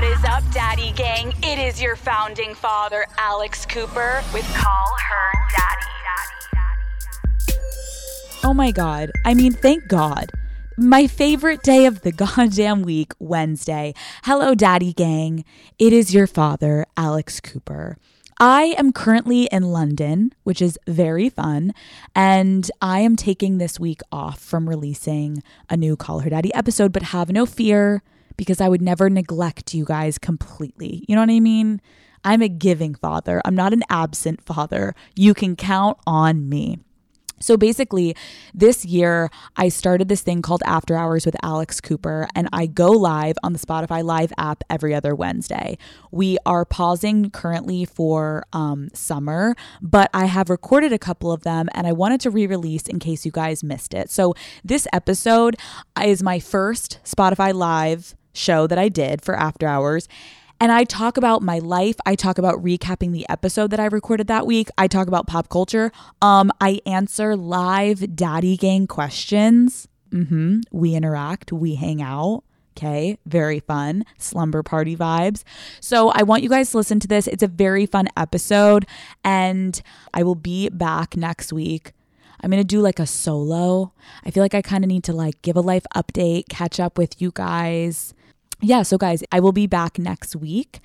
What is up, Daddy Gang? It is your founding father, Alex Cooper, with Call Her Daddy. Oh my God. I mean, thank God. My favorite day of the goddamn week, Wednesday. Hello, Daddy Gang. It is your father, Alex Cooper. I am currently in London, which is very fun, and I am taking this week off from releasing a new Call Her Daddy episode, but have no fear because I would never neglect you guys completely. You know what I mean? I'm a giving father, I'm not an absent father. You can count on me. So basically, this year I started this thing called After Hours with Alex Cooper, and I go live on the Spotify Live app every other Wednesday. We are pausing currently for um, summer, but I have recorded a couple of them and I wanted to re release in case you guys missed it. So this episode is my first Spotify Live show that I did for After Hours. And I talk about my life. I talk about recapping the episode that I recorded that week. I talk about pop culture. Um, I answer live daddy gang questions. Mm-hmm. We interact, we hang out. Okay, very fun. Slumber party vibes. So I want you guys to listen to this. It's a very fun episode, and I will be back next week. I'm going to do like a solo. I feel like I kind of need to like give a life update, catch up with you guys yeah, so guys, I will be back next week.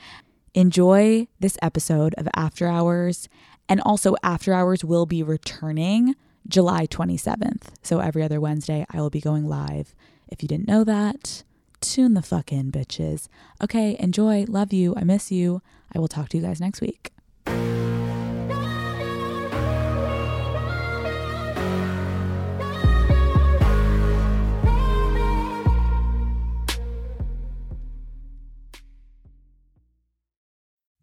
Enjoy this episode of After Hours. And also, After Hours will be returning July 27th. So every other Wednesday, I will be going live. If you didn't know that, tune the fuck in, bitches. Okay, enjoy. Love you. I miss you. I will talk to you guys next week.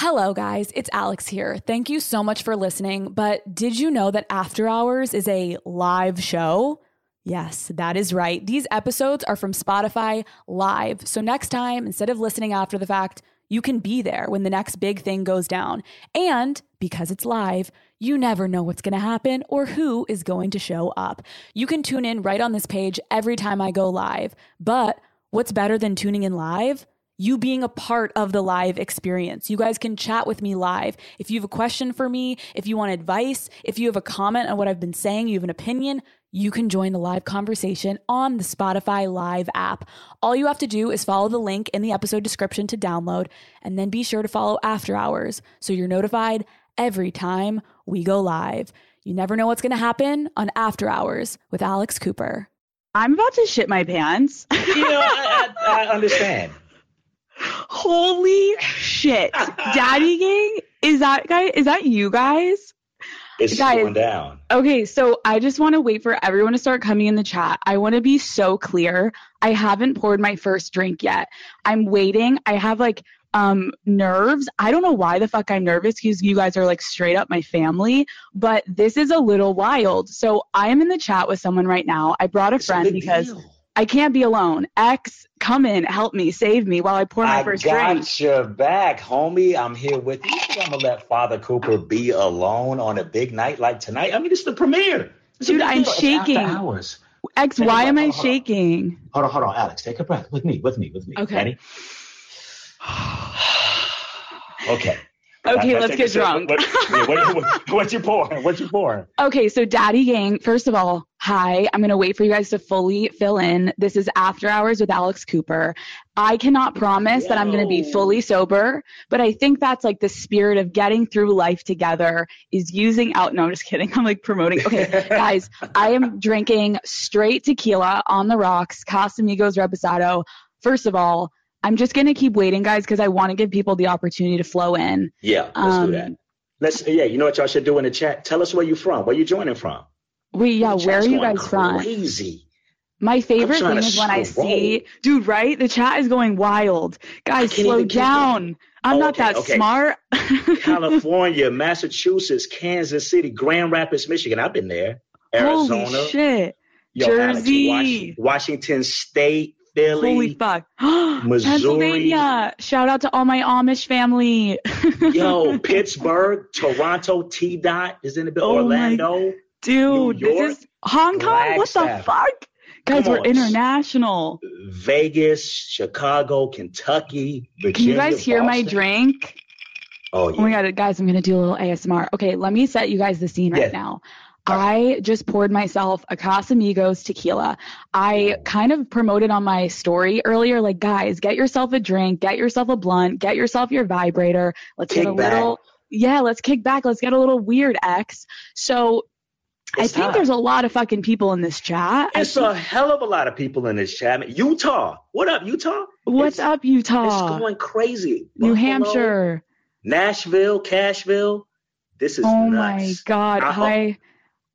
Hello, guys. It's Alex here. Thank you so much for listening. But did you know that After Hours is a live show? Yes, that is right. These episodes are from Spotify live. So next time, instead of listening after the fact, you can be there when the next big thing goes down. And because it's live, you never know what's going to happen or who is going to show up. You can tune in right on this page every time I go live. But what's better than tuning in live? You being a part of the live experience. You guys can chat with me live. If you have a question for me, if you want advice, if you have a comment on what I've been saying, you have an opinion, you can join the live conversation on the Spotify Live app. All you have to do is follow the link in the episode description to download, and then be sure to follow After Hours so you're notified every time we go live. You never know what's going to happen on After Hours with Alex Cooper. I'm about to shit my pants. you know, I, I, I understand. Holy shit. Daddy Gang? Is that guy is that you guys? It's guys, going down. Okay, so I just want to wait for everyone to start coming in the chat. I want to be so clear. I haven't poured my first drink yet. I'm waiting. I have like um nerves. I don't know why the fuck I'm nervous because you guys are like straight up my family, but this is a little wild. So I am in the chat with someone right now. I brought a It's friend big because deal. I can't be alone. X, come in, help me, save me while I pour my I first got drink. your back, homie. I'm here with you. I'm gonna let Father Cooper be alone on a big night like tonight? I mean, it's the premiere. It's Dude, I'm deal. Shaking. Hours. X, Take why am I Hold hold on. shaking? Hold on, hold on, Alex. Take a breath with me, with me, with me. Okay. Ready? Okay. Okay, let's get drunk. What, what, what, what you pouring? What you pouring? Okay, so Daddy Gang, first of all, hi. I'm going to wait for you guys to fully fill in. This is After Hours with Alex Cooper. I cannot promise that I'm going to be fully sober, but I think that's like the spirit of getting through life together is using out. No, I'm just kidding. I'm like promoting. Okay, guys, I am drinking straight tequila on the rocks, Casamigos Reposado. First of all, I'm just going to keep waiting, guys, because I want to give people the opportunity to flow in. Yeah, let's Um, do that. Let's. Yeah, you know what y'all should do in the chat. Tell us where you're from. Where you joining from? Wait, yeah, The where are you guys from? Crazy. My favorite thing is when I see, dude, right? The chat is going wild. Guys, slow down. I'm not that okay. smart. California, Massachusetts, Kansas City, Grand Rapids, Michigan. I've been there. Arizona, Holy shit. Yo, Jersey. Wash- Washington State, Philly. Holy fuck. Missouri. Pennsylvania. Shout out to all my Amish family. Yo, Pittsburgh, Toronto, T Dot is in the building. Oh Orlando. Dude, this is Hong Kong. What the fuck? Guys, Come we're on. international. Vegas, Chicago, Kentucky, Virginia. Can you guys hear my drink? Oh, yeah. Oh my god, guys, I'm gonna do a little ASMR. Okay, let me set you guys the scene right now. I just poured myself a Casamigos tequila. I kind of promoted on my story earlier, like, guys, get yourself a drink, get yourself a blunt, get yourself your vibrator. Let's get a back. little, yeah, let's kick back. Let's get a little weird X. So I think time. there's a lot of fucking people in this chat. I It's think- a hell of a lot of people in this chat. Utah. What up, Utah? what's it's- up, Utah? It's going crazy. New Buffalo, Hampshire. Nashville, Cashville. This is Oh my god. I- Hi.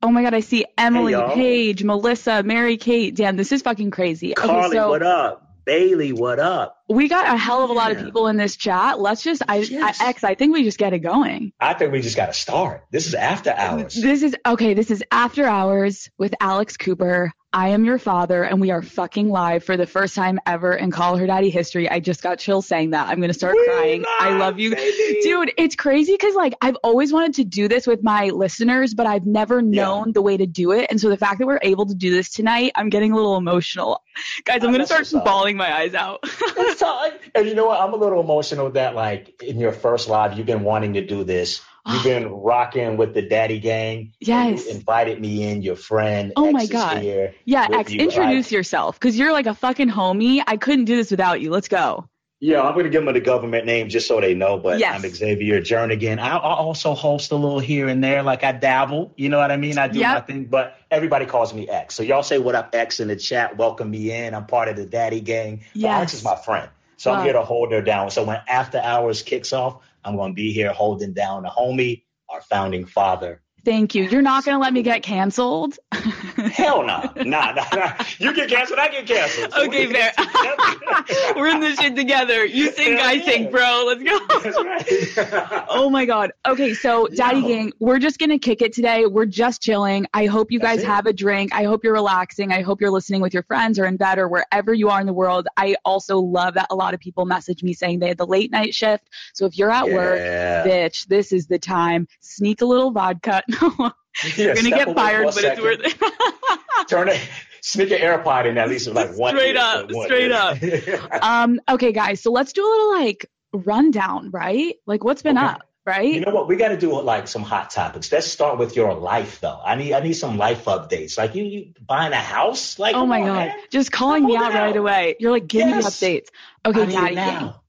Oh my god, I see Emily, y'all. Paige, Melissa, Mary Kate. Damn, this is fucking crazy. Okay, Carly, so what up? Bailey, what up? we got a hell of a lot of people in this chat. Let's just I, Yes. I X, I think we just get it going. I think we just got to start. This is after hours. This is okay, this is After Hours with Alex Cooper. I am your father, and we are fucking live for the first time ever in Call Her Daddy history. I just got chills saying that. I'm gonna start We crying. I love you. baby. Dude, it's crazy because like I've always wanted to do this with my listeners, but I've never known the way to do it. And so the fact that we're able to do this tonight, I'm getting a little emotional. Guys, I'm Oh, gonna start bawling my eyes out. It's time. And you know what? I'm a little emotional that, like, in your first live, you've been wanting to do this. You've been rocking with the Daddy Gang. Yes. You invited me in, your friend. Oh X my God. Here. yeah, X, you, introduce like- yourself because you're like a fucking homie. I couldn't do this without you. Let's go. Yeah, I'm going to give them the government name just so they know, but Yes. I'm Xavier Jernigan. I, I also host a little here and there, like I dabble, you know what I mean? I do my Yep. thing, but everybody calls me X. So y'all say what up, X, in the chat. Welcome me in. I'm part of the Daddy Gang. But X is my friend. So Wow. I'm here to hold her down. So when After Hours kicks off, I'm going to be here holding down the homie, our founding father. Thank you. You're not gonna let me get canceled. Hell no. Nah, nah, nah. You get canceled, I get canceled. So Okay, fair. We're in this shit together. You sing, Hell I yeah. sing, bro. Let's go. That's right. Oh my God. Okay, so Daddy Yo. Gang, we're just gonna kick it today. We're just chilling. I hope you guys have a drink. I hope you're relaxing. I hope you're listening with your friends or in bed or wherever you are in the world. I also love that a lot of people message me saying they had the late night shift. So if you're at work, bitch, this is the time. Sneak a little vodka. you're gonna get fired, but it's worth it. Turn it, sneak an AirPod in at least like one. Straight up, one straight up. um, okay, guys, so let's do a little like rundown, right? Like what's been Okay. up, right? you know what? We got to do like some hot topics. Let's start with your life, though. I need I need some life updates. Like you, you buying a house? Like Oh my on, god, man. just calling me Hold out right away. You're like, give Yes. me updates. Okay, I Daddy. now.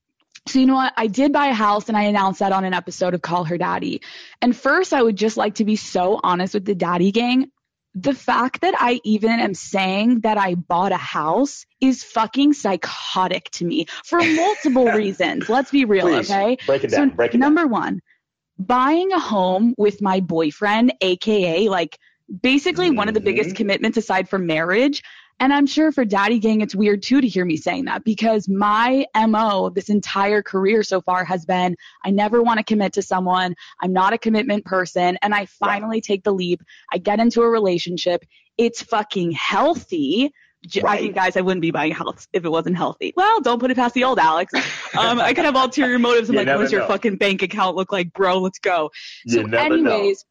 So you know what? I did buy a house and I announced that on an episode of Call Her Daddy. And first, I would just like to be so honest with the Daddy Gang. The fact that I even am saying that I bought a house is fucking psychotic to me for multiple reasons. Let's be real, Please okay? break it So down. break it number one, buying a home with my boyfriend, aka like basically one of the biggest Mhm. commitments aside from marriage. And I'm sure for Daddy Gang, it's weird too to hear me saying that because my MO this entire career so far has been I never want to commit to someone. I'm not a commitment person. And I finally take the leap. I get into a relationship. It's fucking healthy. J- I Right. mean, guys, I wouldn't be buying a house if it wasn't healthy. Well, don't put it past the old Alex. Um, I could have ulterior motives. I'm You like, what does your fucking bank account look like, bro? Let's go. You So, never know. anyways,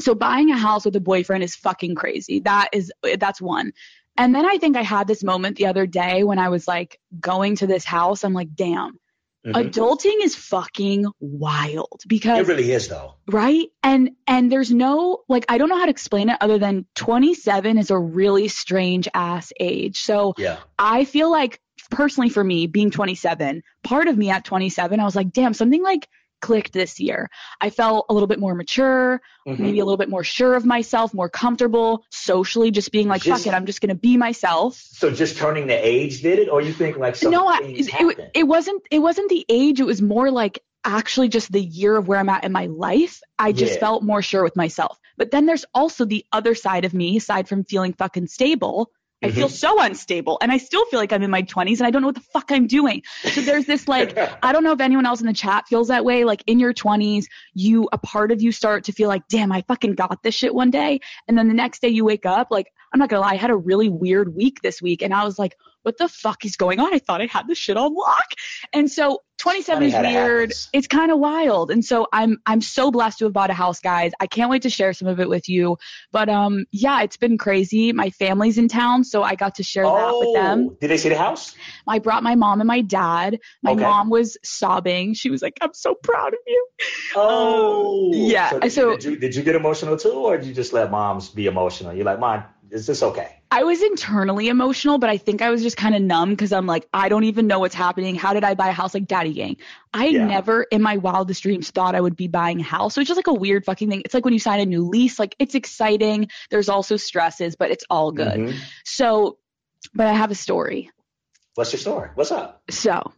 so buying a house with a boyfriend is fucking crazy. That is that's one. And then I think I had this moment the other day when I was like going to this house. I'm like, damn, Mhm. adulting is fucking wild because It really is though. right and and there's no like i don't know how to explain it other than 27 is a really strange ass age so Yeah. i feel like personally for me being 27 part of me at 27 i was like damn something like clicked this year i felt a little bit more mature Mhm. maybe a little bit more sure of myself more comfortable socially just being like Just- fuck it i'm just gonna be myself So just turning the age did it, or you think like some no I, it, it, it wasn't it wasn't the age it was more like actually just the year of where i'm at in my life i just Yeah. felt more sure with myself but then there's also the other side of me aside from feeling fucking stable i feel mm-hmm. so unstable and i still feel like i'm in my 20s and i don't know what the fuck i'm doing so there's this like I don't know if anyone else in the chat feels that way. Like in your 20s, you, a part of you start to feel like, damn, I fucking got this shit one day. And then the next day you wake up, like, I'm not gonna lie, I had a really weird week this week. And I was like, what the fuck is going on? I thought I had this shit on lock. And so 27 is Funny how that weird. happens. It's kind of wild. And so I'm, I'm so blessed to have bought a house, guys. I can't wait to share some of it with you. But, um, yeah, it's been crazy. My family's in town, so I got to share that with them. Oh, did they see the house? I brought my mom and my dad. My Okay. mom was sobbing. She was like, I'm so proud of you. Oh, yeah, So, did, so- did you did you get emotional too, or did you just let moms be emotional? You're like, Mom, is this okay? I was internally emotional, but I think I was just kind of numb because I'm like, I don't even know what's happening. How did I buy a house like Daddy Gang? I Yeah. never in my wildest dreams thought I would be buying a house. So it's just like a weird fucking thing. It's like when you sign a new lease, like it's exciting. There's also stresses, but it's all good. Mhm. So, but I have a story. What's your story? What's up? So,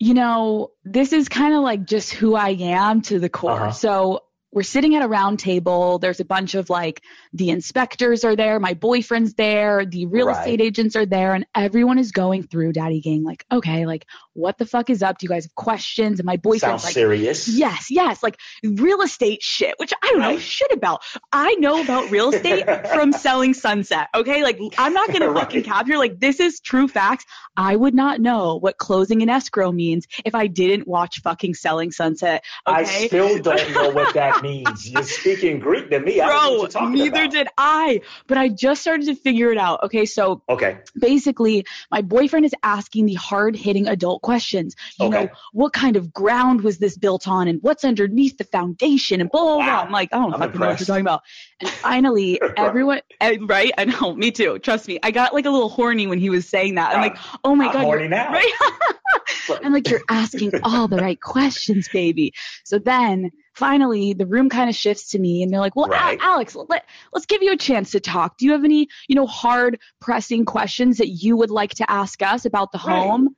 you know, this is kind of like just who I am to the core. Uh-huh. So, we're sitting at a round table. There's a bunch of like the inspectors are there, my boyfriend's there, the real Right. estate agents are there, and everyone is going through Daddy Gang. Like, okay, like what the fuck is up? Do you guys have questions? And my boyfriend's Sounds like, serious. Yes, yes, like real estate shit, which I don't know shit about. I know about real estate from selling Sunset. Okay, like I'm not gonna Right. fucking cap here. Like this is true facts. I would not know what closing an escrow means if I didn't watch fucking Selling Sunset. Okay? I still don't know what that means. You're speaking Greek to me. I don't know what Bro, neither about. did I. But I just started to figure it out. Okay, so Okay. basically my boyfriend is asking the hard hitting adult questions. You know what kind of ground was this built on and what's underneath the foundation and blah blah blah. Wow. i'm like i don't I'm fucking know what you're talking about. And finally everyone eh, right? I know me too. Trust me. I got like a little horny when he was saying that. I'm like oh my I'm god horny now. right. I'm like you're asking all the right questions baby. So then finally the room kind of shifts to me and they're like well Right. alex let, let's give you a chance to talk. Do you have any you know hard pressing questions that you would like to ask us about the Right. home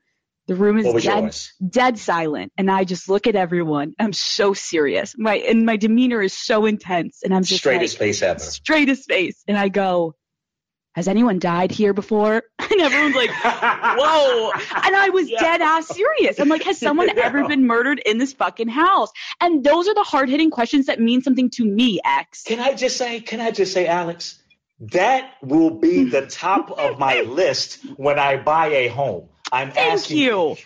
the room is dead yours? dead silent and i just look at everyone. I'm so serious. My and my demeanor is so intense and i'm just Straightest like, face ever. straightest face. And i go has anyone died here before? And everyone's like whoa. And i was Yeah. dead ass serious. I'm like has someone ever been murdered in this fucking house? And those are the hard-hitting questions that mean something to me x. Can I just say, can I just say, Alex, that will be the top of my list when I buy a home. I'm thank asking, you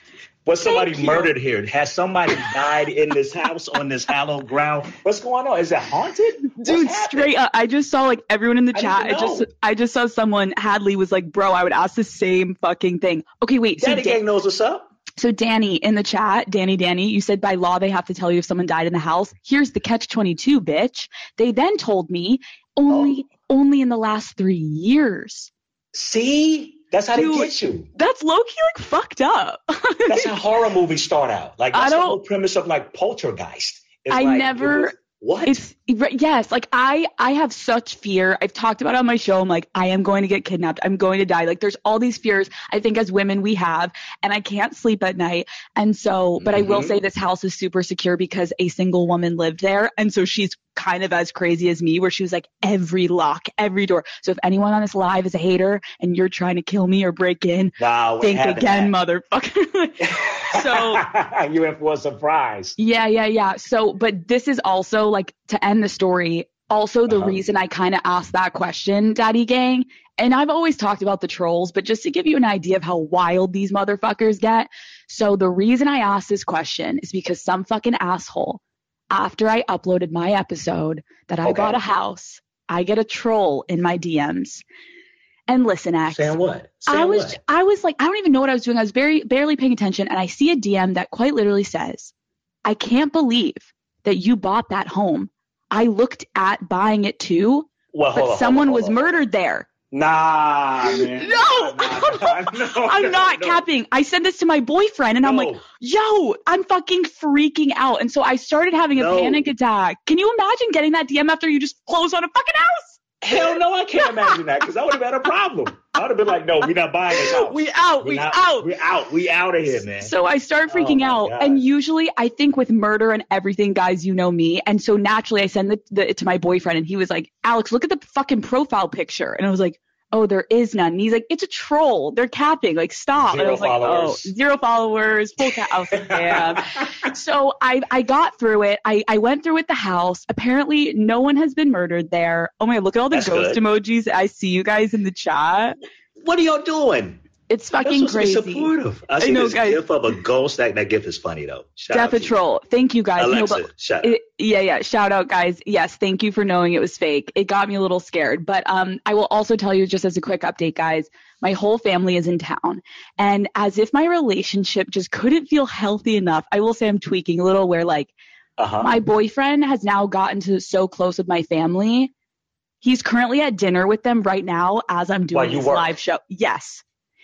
was somebody Thank you. murdered here? Has somebody died in this house on this hallowed ground? What's going on? Is it haunted? What's Dude, happening? straight up. I just saw like everyone in the I chat. I just. I just saw someone Hadley was like, bro, I would ask the same fucking thing. Okay, wait. So, Daddy Da- Gang knows what's up. so Danny in the chat, Danny, Danny, you said by law they have to tell you if someone died in the house. Here's the catch twenty two, bitch. They then told me only Oh. only in the last three years. See? That's how Dude. they get you. That's low key like fucked up. That's how horror movies start out. Like that's the whole premise of like Poltergeist. It's I like, never- what? It's yes, like I I have such fear. I've talked about it on my show. I'm like I am going to get kidnapped. I'm going to die. Like there's all these fears I think as women we have and I can't sleep at night. And so, but I will Mhm. say this house is super secure because a single woman lived there and so she's kind of as crazy as me where she was like every lock, every door. So if anyone on this live is a hater and you're trying to kill me or break in, we think again, had- motherfucker. so you in for a surprise. yeah, yeah, yeah. So, but this is also like to end the story, also the Uh-huh. reason I kind of asked that question, Daddy Gang. And I've always talked about the trolls, but just to give you an idea of how wild these motherfuckers get. So, the reason I asked this question is because some fucking asshole, after I uploaded my episode that I Okay. bought a house, I get a troll in my DMs. And listen, X. Saying what? Saying I was what? I was like I don't even know what I was doing. I was very barely paying attention and I see a DM that quite literally says, "I can't believe that you bought that home. I looked at buying it too, Well, but on, someone hold on, was hold on. murdered there." Nah, man. No, Nah, nah, no, I'm no, not no. capping. I said this to my boyfriend and I'm like, "Yo, I'm fucking freaking out." And so I started having a panic attack. Can you imagine getting that DM after you just close on a fucking house? Hell no, I can't imagine that because I would have had a problem. I would have been like, no, we're not buying this house. We out, We're we not- out. We're out. We out of here, man. So I start Oh freaking my out. God. And usually I think with murder and everything, guys, you know me. And so naturally I send it to my boyfriend and he was like, Alex, look at the fucking profile picture. And I was like, oh, there is none. And he's like, it's a troll. They're capping. Like, stop. and I Zero was like, oh, followers. oh, zero followers, full cat. I was like, damn. so I, I got through it. I, I went through with the house. Apparently no one has been murdered there. Oh my, look at all the That's ghost good. emojis. I see you guys in the chat. what are y'all doing? It's fucking supposed to be crazy. supportive. I see know, this guys. gif of a ghost. That that gif is funny though. Shout Death a to you. Thank you guys. No, Alexa, but- shout out. It, yeah, yeah. Shout out, guys. Yes, thank you for knowing it was fake. It got me a little scared, but um, I will also tell you just as a quick update, guys. My whole family is in town, and as if my relationship just couldn't feel healthy enough, I will say I'm tweaking a little. Where like Uh-huh. my boyfriend has now gotten to so close with my family. He's currently at dinner with them right now as I'm doing this work? live show. Yes.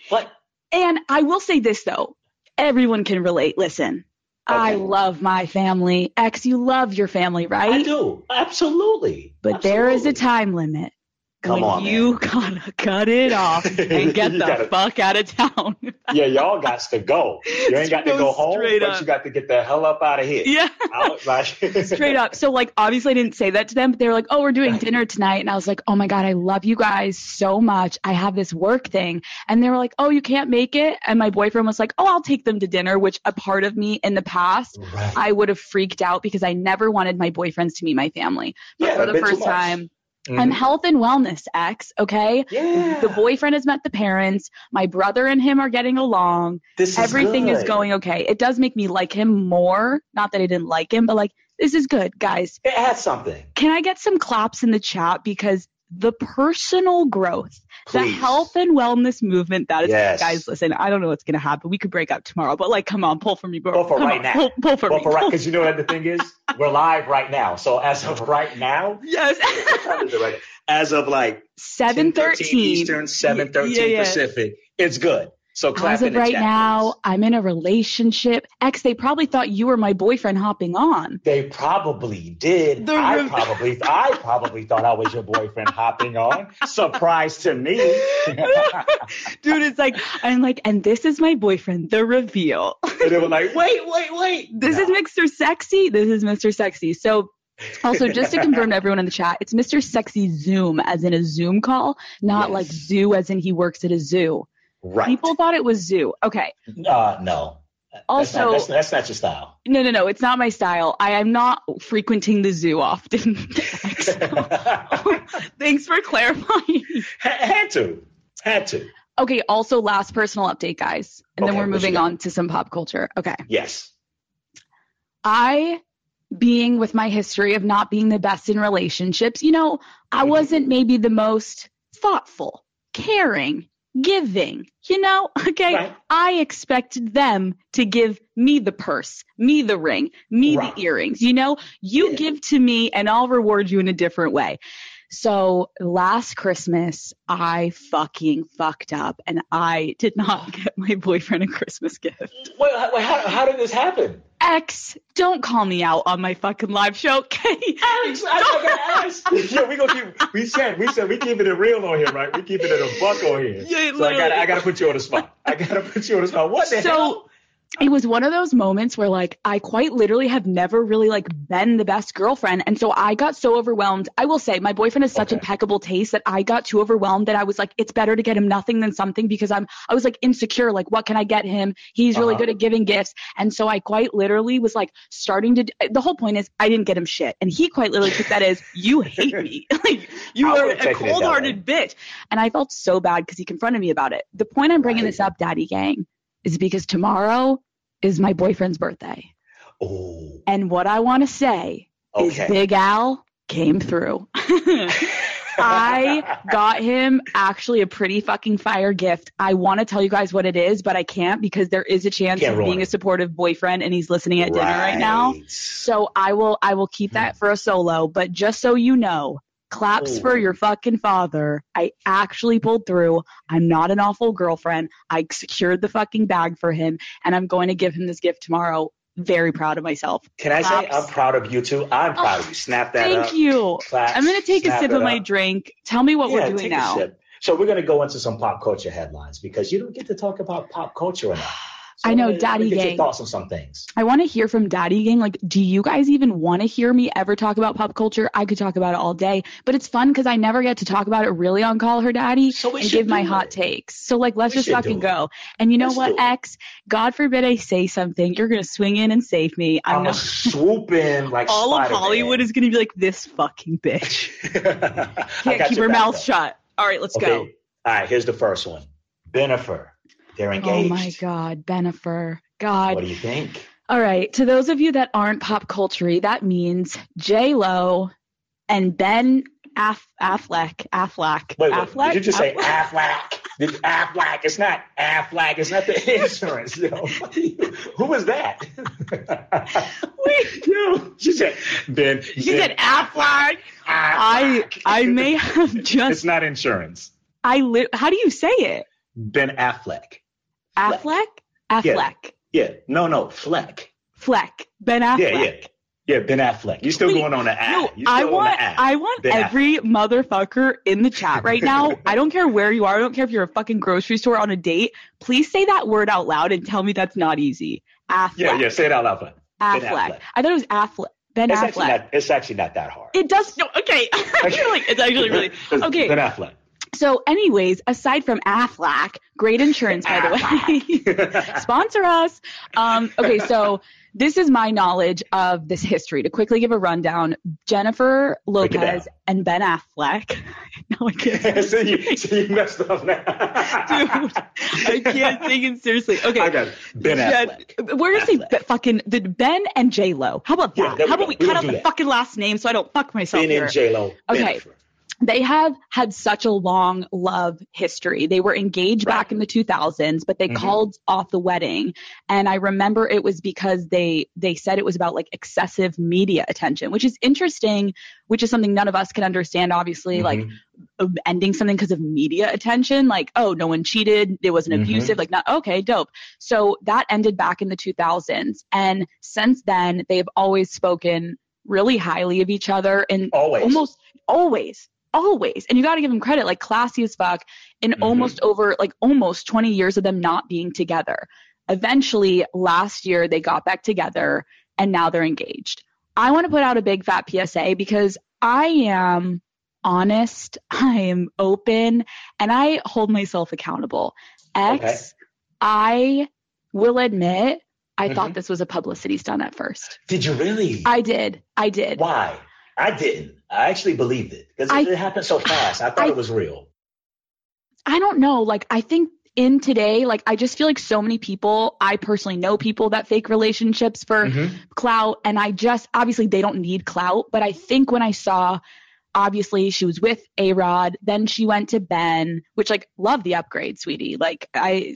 What? And I will say this though, everyone can relate. Listen, I love my family. X, you love your family, right? I do. Absolutely. But there is a time limit. Come on, you man. gotta cut it off and get the gotta- fuck out of town. Yeah, y'all got to go. You ain't got to Go home, but up. you got to get the hell up out of here. yeah. Out, like, Straight up. So like obviously I didn't say that to them, but they were like, Oh, we're doing dinner tonight. And I was like, Oh my God, I love you guys so much. I have this work thing. And they were like, Oh, you can't make it? And my boyfriend was like, Oh, I'll take them to dinner, which a part of me in the past Right. I would have freaked out because I never wanted my boyfriends to meet my family. But Yeah, for the first time, Mhm. I'm health and wellness ex, okay? Yeah. The boyfriend has met the parents. My brother and him are getting along. This is Everything is good. going okay. It does make me like him more. Not that I didn't like him, but like, this is good, guys. It has something. Can I get some claps in the chat? Because the personal growth, the health and wellness movement, that is, Yes. guys, listen, I don't know what's going to happen. We could break up tomorrow, but like, come on, pull for me, bro. Pull for Come right on, now. Pull, pull for Well, me. for right, because you know what the thing is? We're live right now. So as of right now, Yes. what time is it right? As of like 713 Eastern, 713 Yeah, yeah. Pacific, it's good. So clap As in of the right chat, now, please. I'm in a relationship. X, they probably thought you were my boyfriend hopping on. They probably did. The I rev- probably, I probably thought I was your boyfriend hopping on. Surprise to me. Dude, it's like, I'm like, and this is my boyfriend, the reveal. and they were like, wait, wait, wait. This is Mr. Sexy. This is Mr. Sexy. So, also, just to confirm to everyone in the chat, it's Mr. Sexy Zoom, as in a Zoom call, not Yes. like zoo, as in he works at a zoo. Right. People thought it was zoo. Okay. uh, no. That's Also, not, that's, that's not your style. no, no, no, it's not my style. I am not frequenting the zoo often. Thanks for clarifying. Had to. Had to. Okay, also last personal update, guys. And then we're moving on to some pop culture. Okay. Yes. I, being with my history of not being the best in relationships, you know, I Mhm. wasn't maybe the most thoughtful, caring, giving, you know? Okay. Right. I expected them to give me the purse, me the ring, me Right. the earrings, you know? You Yeah. give to me and I'll reward you in a different way. So last Christmas, I fucking fucked up and I did not get my boyfriend a Christmas gift. Wait, how, how, how did this happen? X, don't call me out on my fucking live show, okay? Alex, I, I gotta ask. yeah, we gonna keep. We said we said we keeping it real on here, right? We keeping it a buck on here. Yeah, so I gotta I gotta put you on the spot. I gotta put you on the spot. What the So- hell? It was one of those moments where like I quite literally have never really like been the best girlfriend. And so I got so overwhelmed. I will say my boyfriend has such Okay. impeccable taste that I got too overwhelmed that I was like, it's better to get him nothing than something because I'm I was like insecure. Like, what can I get him? He's really Uh-huh. good at giving gifts. And so I quite literally was like starting to the whole point is I didn't get him shit. And he quite literally took that as you hate me. like you I are a taken it that cold hearted bitch. And I felt so bad because he confronted me about it. The point I'm bringing Right. this up, Daddy Gang, is because tomorrow is my boyfriend's birthday. Oh, And what I want to say is. Big Al came through. I got him actually a pretty fucking fire gift. I want to tell you guys what it is, but I can't because there is a chance of being it. a supportive boyfriend and he's listening at dinner right now. So I will I will keep that for a solo, but just so you know, claps Ooh. for oh. your fucking father. I actually pulled through. I'm not an awful girlfriend. I secured the fucking bag for him and I'm going to give him this gift tomorrow. Very proud of myself. Can I say I'm proud of you too? I'm proud Oh, of you. Oh, Snap that Thank up. you. Claps, I'm going to take a sip of my drink. Tell me what yeah, we're doing take now. A sip. So we're going to go into some pop culture headlines because you don't get to talk about pop culture enough. So I know, let me- let Daddy Gang. Your thoughts on some things. I want to hear from Daddy Gang. Like, do you guys even want to hear me ever talk about pop culture? I could talk about it all day, but it's fun because I never get to talk about it really on Call Her Daddy So and give my do hot takes. So, like, let's We just fucking go. And you know Let's what. X? God forbid I say something. You're going to swing in and save me. I'm I'm gonna swoop in like All of Spider-Man. Hollywood is going to be like, this fucking bitch. Can't keep her mouth though. shut. All right, let's Okay. go. All right, here's the first one. Bennifer. They're Oh my God, Bennifer. God. What do you think? All right. To those of you that aren't pop culture, that means J Lo and Ben Aff- Affleck. Affleck. Wait, wait. Affleck. Did you just say Affleck? Affleck? Did Affleck? It's not Affleck. It's not the insurance. Yo. Who was that? Wait. Yo, she said Ben. She said Affleck. I Affleck. I may have just. It's not insurance. I li- how do you say it? Ben Affleck. Affleck. Affleck. Yeah. No, no. Fleck. Fleck. Ben Affleck. Yeah, yeah. Yeah, Ben Affleck. You're still Wait, going on the app? No, I want. I want Ben every motherfucker in the chat right now. I don't care where you are. I don't care if you're a fucking grocery store on a date. Please say that word out loud and tell me that's not easy. Affleck. Yeah, yeah. Say it out loud. Ben Affleck. Affleck. I thought it was Affleck. Ben It's Affleck. actually not. It's actually not that hard. it does. No, okay. I feel like it's actually really okay. Ben Affleck. So, anyways, aside from Aflac, great insurance, by the way. Sponsor us. Um, okay, so this is my knowledge of this history. To quickly give a rundown, Jennifer Lopez and Ben Affleck. no, I can't. so, you, so you messed up now. Dude, I can't take it seriously. Okay. I got. Ben Affleck. We're gonna say Affleck. be- fucking the Ben and J Lo. How about that? we How about we We cut out the fucking last name so I don't fuck myself Ben here? and J Lo. Okay. They have had such a long love history. They were engaged Right. back in the 2000s, but they Mhm. called off the wedding. And I remember it was because they they said it was about like excessive media attention, which is interesting, which is something none of us can understand obviously, like uh, ending something because of media attention, like oh, no one cheated, it wasn't Mhm. abusive, like not okay, dope. So that ended back in the 2000s and since then they've always spoken really highly of each other and always. almost always always and you got to give them credit like classy as fuck in Mhm. almost over like almost 20 years of them not being together eventually last year they got back together and now they're engaged i want to put out a big fat psa because i am honest i am open and i hold myself accountable x Okay. i will admit i Mhm. thought this was a publicity stunt at first Did you really? i did i did Why? I didn't. I actually believed it because it, it happened so fast. I thought I- it was real. I don't know. Like, I think in today, like, I just feel like so many people, I personally know people that fake relationships for Mhm. clout. And I just, obviously, they don't need clout. But I think when I saw, obviously, she was with A Rod, then she went to Ben, which, like, love the upgrade, sweetie. Like, I,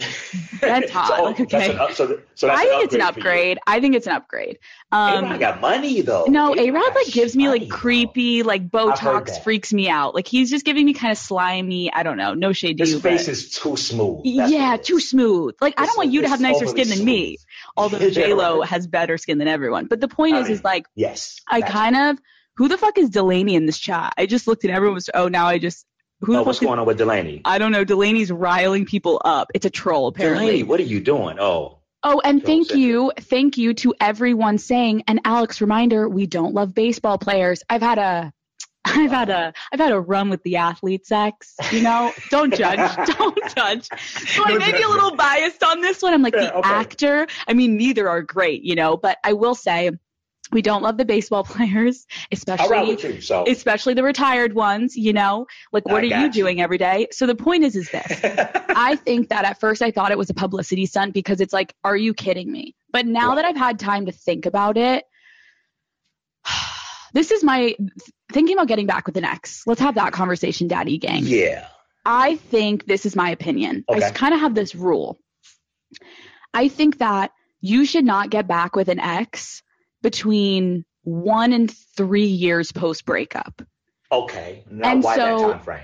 Ben's hot. so, like, that's okay. an up- so, so I think it's an upgrade. I think it's an upgrade. Um, A-Rod got money though. no, A A-Rod like gives me like though. creepy, like Botox freaks me out. Like he's just giving me kind of slimy. I don't know. No shade to His you. face but- is too smooth. That's yeah, too smooth. Like I don't want you to have nicer skin than me. Although J Lo has better skin than everyone. But the point I is, mean, is like Yes. I kind of who the fuck is Delaney in this chat? I just looked and everyone was oh now I just who Oh, the what's fuck is, going on with Delaney? I don't know. Delaney's riling people up. It's a troll apparently. Delaney, what are you doing? Oh, Oh, and Troll thank syndrome. you, thank you to everyone saying. And Alex, reminder: we don't love baseball players. I've had a, I've had a, I've had a run with the athlete sex. You know, don't judge, don't judge. So I may be a little biased on this one. I'm like Yeah, the okay. actor. I mean, neither are great, you know. But I will say, we don't love the baseball players, especially you. So especially the retired ones. You know, like what I are you you. doing every day? So the point is, is this. I think that at first I thought it was a publicity stunt because it's like, are you kidding me? But now that I've had time to think about it, this is my thinking about getting back with an ex. Let's have that conversation, Daddy Gang. Yeah. I think this is my opinion. I kind of have this rule. I think that you should not get back with an ex between one and three years post breakup. Okay. Now, And why so- that time frame?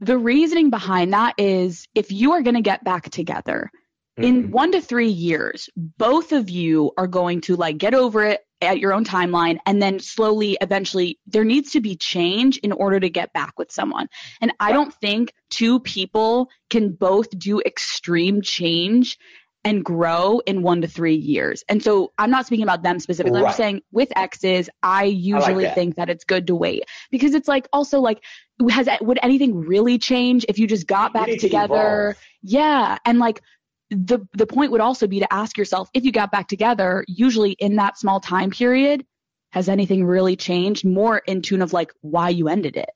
The reasoning behind that is if you are going to get back together in Mhm. one to three years, both of you are going to like get over it at your own timeline and then slowly, eventually, there needs to be change in order to get back with someone. And I don't think two people can both do extreme change and grow in one to three years. And so I'm not speaking about them specifically. I'm saying with exes, I usually that. think that it's good to wait because it's like also like has would anything really change if you just got back together? evolve. Yeah, and like the the point would also be to ask yourself if you got back together, usually in that small time period, has anything really changed? More in tune of like why you ended it.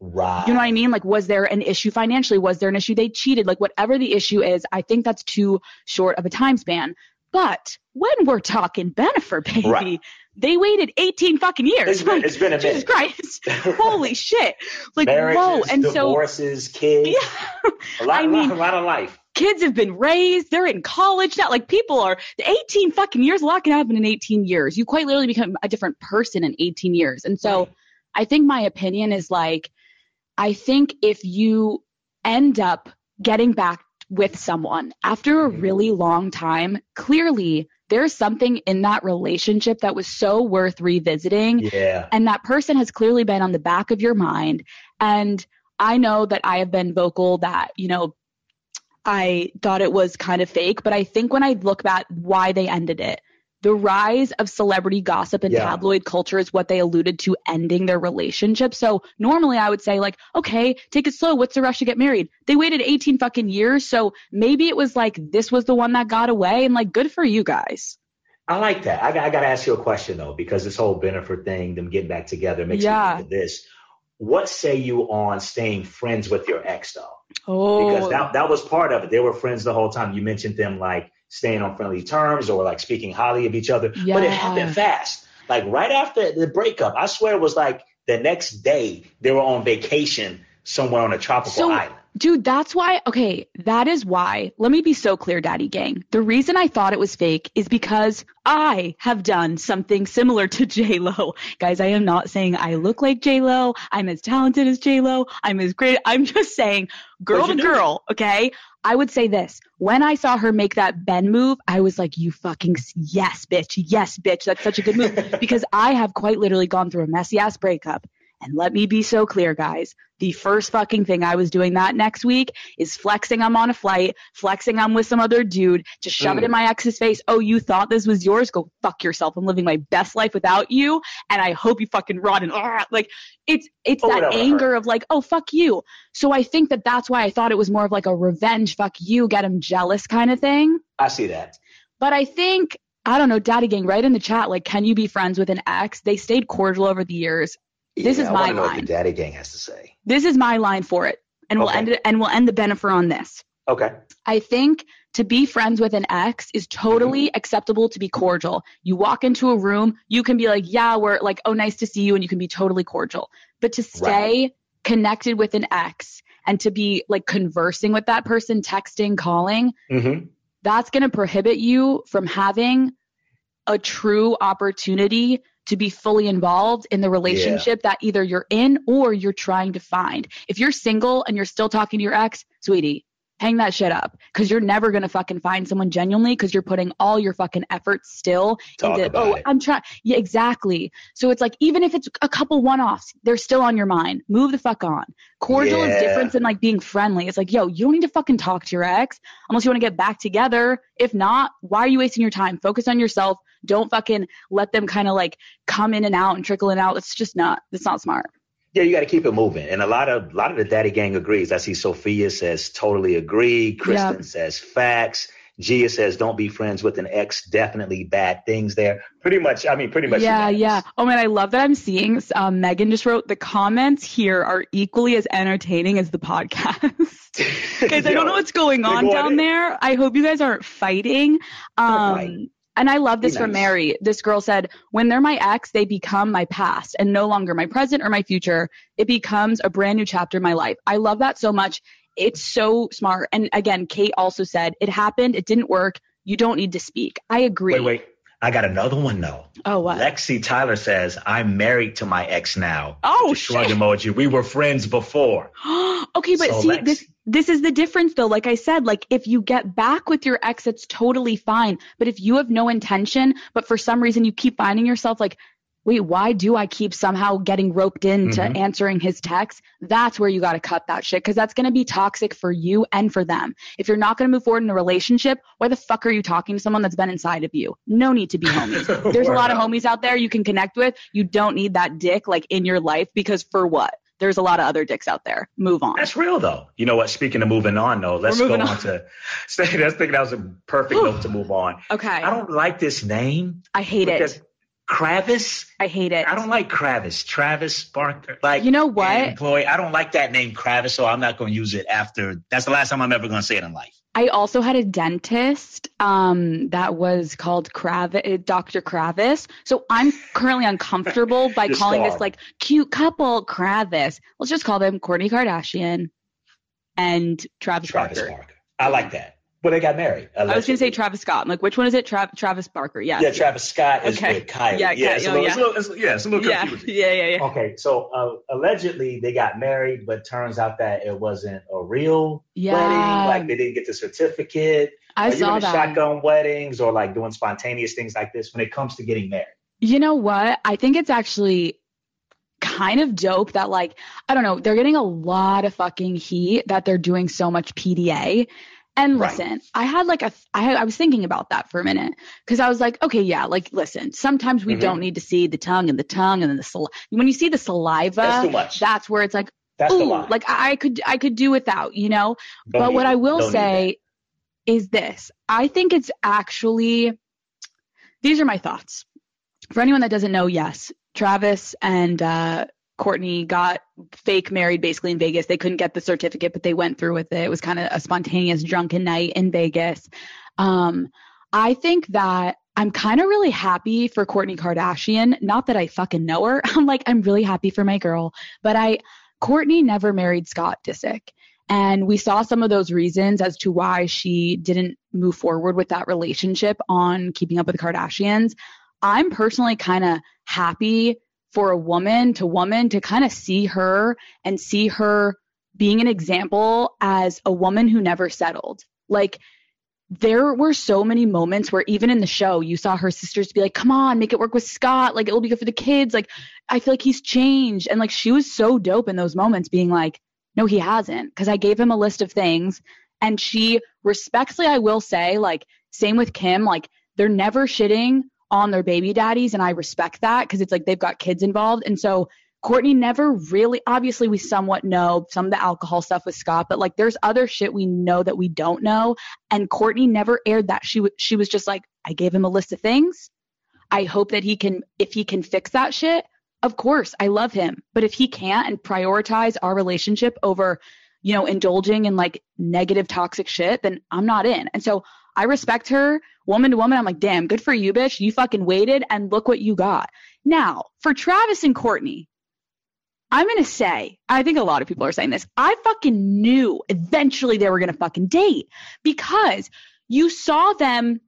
Right. You know what I mean? Like, was there an issue financially? Was there an issue they cheated? Like, whatever the issue is, I think that's too short of a time span. But when we're talking Bennifer, baby, Right. they waited 18 fucking years. It's been, it's been a Jesus minute. Christ. Holy shit. Like, Marriages, whoa. And so, divorces, kids, yeah, a lot, I mean- a lot of life. kids have been raised. They're in college now. Like, people are 18 fucking years. A lot can happen in 18 years. You quite literally become a different person in 18 years. And so, Right. I think my opinion is like, I think if you end up getting back with someone after a Mhm. really long time, clearly there's something in that relationship that was so worth revisiting. Yeah. And that person has clearly been on the back of your mind. And I know that I have been vocal that, you know, I thought it was kind of fake, but I think when I look at why they ended it, the rise of celebrity gossip and Yeah. tabloid culture is what they alluded to ending their relationship. So normally I would say like, okay, take it slow. What's the rush to get married? They waited 18 fucking years. So maybe it was like, this was the one that got away and like, good for you guys. I like that. I, got- I got to ask you a question though, because this whole Bennifer thing, them getting back together, makes Yeah. me think of this. What say you on staying friends with your ex though? Oh, Because that that was part of it. They were friends the whole time. You mentioned them like staying on friendly terms or like speaking highly of each other, yeah. but it happened fast. Like right after the breakup, I swear it was like the next day they were on vacation somewhere on a tropical So- island. Dude, that's why. Okay, that is why. Let me be so clear, Daddy Gang. The reason I thought it was fake is because I have done something similar to J Lo. Guys, I am not saying I look like J Lo. I'm as talented as J Lo. I'm as great. I'm just saying, girl to girl. Okay. I would say this. When I saw her make that bend move, I was like, you fucking yes, bitch. Yes, bitch. That's such a good move because I have quite literally gone through a messy ass breakup. And let me be so clear, guys. The first fucking thing I was doing that next week is flexing I'm on a flight, flexing I'm with some other dude, to shove it Mm. in my ex's face. Oh, you thought this was yours? Go fuck yourself. I'm living my best life without you, and I hope you fucking rot and ah, like it's it's Oh, that whatever. anger of like, oh fuck you. So I think that that's why I thought it was more of like a revenge, fuck you, get him jealous kind of thing. I see that. But I think I don't know, Daddy Gang, right in the chat, like, can you be friends with an ex? They stayed cordial over the years. This Yeah, is I my wanna know what line. the Daddy Gang has to say. This is my line for it, and we'll end it, and we'll end the Bennifer on this. Okay. I think to be friends with an ex is totally acceptable to be cordial. You walk into a room, you can be like, yeah, we're like, oh, nice to see you, and you can be totally cordial. But to stay connected with an ex and to be like conversing with that person, texting, calling, Mm-hmm. that's going to prohibit you from having a true opportunity to be fully involved in the relationship that either you're in or you're trying to find. If you're single and you're still talking to your ex, sweetie, hang that shit up because you're never going to fucking find someone genuinely because you're putting all your fucking efforts still Talk into, oh, it. I'm trying. Yeah, exactly. So it's like, even if it's a couple one offs, they're still on your mind. Move the fuck on. Cordial is different than like being friendly. It's like, yo, you don't need to fucking talk to your ex unless you want to get back together. If not, why are you wasting your time? Focus on yourself. Don't fucking let them kind of like come in and out and trickle in and out. It's just not, it's not smart. Yeah, you got to keep it moving. And a lot of a lot of the Daddy Gang agrees. I see Sophia says totally agree. Kristen says facts. Gia says don't be friends with an ex. Definitely bad things there. Pretty much. I mean, pretty much. Yeah, yeah. Oh man, I love that I'm seeing. Um, Megan just wrote the comments here are equally as entertaining as the podcast. guys, I don't know what's going on down there. I hope you guys aren't fighting. fight. Um, And I love this from. Mary. This girl said, when they're my ex, they become my past and no longer my present or my future. It becomes a brand new chapter in my life. I love that so much. It's so smart. And again, Kate also said, it happened. It didn't work. You don't need to speak. I agree. Wait, wait. I got another one though. Oh, what? Lexi Tyler says, I'm married to my ex now. Oh, shrug shit. emoji. We were friends before. okay, but So, see, Lex- this this is the difference though. Like I said, like if you get back with your ex, it's totally fine. But if you have no intention, but for some reason you keep finding yourself like, wait, why do I keep somehow getting roped into Mhm. answering his text? That's where you got to cut that shit because that's going to be toxic for you and for them. If you're not going to move forward in a relationship, why the fuck are you talking to someone that's been inside of you? No need to be homies. There's a lot of homies out there you can connect with. You don't need that dick like in your life because for what? There's a lot of other dicks out there. Move on. That's real though. You know what? Speaking of moving on though, let's go on, on. to. That's thinking that was a perfect note to move on. Okay. I don't like this name. I hate it. Kravis. I hate it. I don't like Kravis. Travis Barker. Like You know what? Employee. I don't like that name Kravis, so I'm not going to use it after. That's the last time I'm ever going to say it in life. I also had a dentist um, that was called Kravis, Dr. Kravis. So I'm currently uncomfortable by calling this like cute couple Kravis. Let's just call them Kourtney Kardashian and Travis, Travis Barker. Barker. I like that. But they got married. I was going to say. Travis Scott. I'm like, which one is it? Tra- Travis Barker. Yes. Yeah, Travis Scott is Okay. with Kylie. Yeah, Yeah, it's a little, yeah. It's a little, it's, yeah, it's a little yeah. confusing. yeah, yeah, yeah. Okay, so uh, allegedly they got married, but turns out that it wasn't a real Yeah. wedding. Like they didn't get the certificate. I Are saw into that. shotgun weddings or like doing spontaneous things like this when it comes to getting married? You know what? I think it's actually kind of dope that like I don't know, they're getting a lot of fucking heat that they're doing so much PDA. And Right. listen, I had like a I had, I was thinking about that for a minute cuz I was like, okay, yeah, like listen, sometimes we Mhm. don't need to see the tongue and the tongue and then the sal- when you see the saliva, That's too much. that's where it's like, That's ooh, like I I could I could do without, you know? Don't but what it. I will Don't say is this I think it's actually, these are my thoughts. For anyone that doesn't know, yes, Travis and uh, Kourtney got fake married basically in Vegas. They couldn't get the certificate, but they went through with it. It was kind of a spontaneous drunken night in Vegas. Um, I think that I'm kind of really happy for Kourtney Kardashian. Not that I fucking know her. I'm like, I'm really happy for my girl. But I, Kourtney never married Scott Disick. And we saw some of those reasons as to why she didn't move forward with that relationship on keeping up with the Kardashians. I'm personally kind of happy for a woman to woman to kind of see her and see her being an example as a woman who never settled. Like, there were so many moments where even in the show you saw her sisters be like come on make it work with scott. Like it'll be good for the kids. Like i feel like he's changed. And like she was so dope in those moments being like no he hasn't. Because i gave him a list of things and she respectfully i will say like same with kim like they're never shitting on their baby daddies and i respect that because it's like they've got kids involved and so Kourtney never really, obviously, we somewhat know some of the alcohol stuff with Scott, but like there's other shit we know that we don't know. And Kourtney never aired that. She, w- she was just like, I gave him a list of things. I hope that he can, if he can fix that shit, of course, I love him. But if he can't and prioritize our relationship over, you know, indulging in like negative, toxic shit, then I'm not in. And so I respect her woman to woman. I'm like, damn, good for you, bitch. You fucking waited and look what you got. Now, for Travis and Kourtney, I'm going to say, I think a lot of people are saying this. I fucking knew eventually they were going to fucking date because you saw them.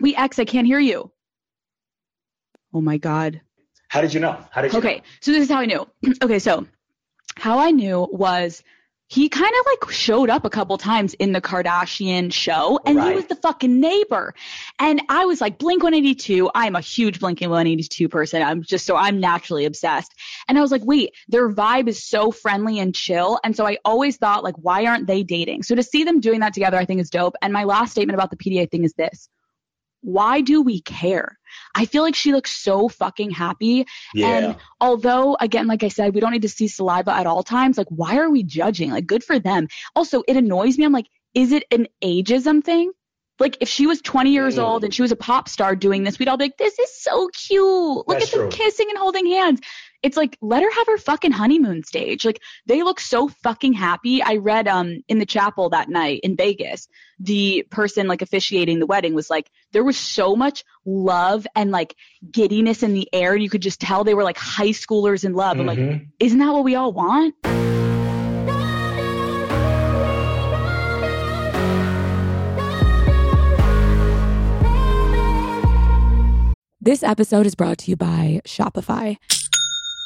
We X, I can't hear you. Oh my God. How did you know? How did you Okay, know? so this is how I knew. okay, so how I knew was he kind of like showed up a couple times in the Kardashian show and he was the fucking neighbor. And I was like, Blink 182, I'm a huge Blink 182 person. I'm just so I'm naturally obsessed. And I was like, wait, their vibe is so friendly and chill. And so I always thought, like, why aren't they dating? So to see them doing that together, I think is dope. And my last statement about the PDA thing is this. Why do we care? I feel like she looks so fucking happy. Yeah. And although, again, like I said, we don't need to see saliva at all times. Like, why are we judging? Like, good for them. Also, it annoys me. I'm like, is it an ageism thing? Like if she was 20 years Mm. old and she was a pop star doing this, we'd all be like, this is so cute. Look That's at them true. kissing and holding hands. It's like, let her have her fucking honeymoon stage. Like they look so fucking happy. I read um in the chapel that night in Vegas, the person like officiating the wedding was like, there was so much love and like giddiness in the air. You could just tell they were like high schoolers in love. I'm like, Mhm. isn't that what we all want? This episode is brought to you by Shopify.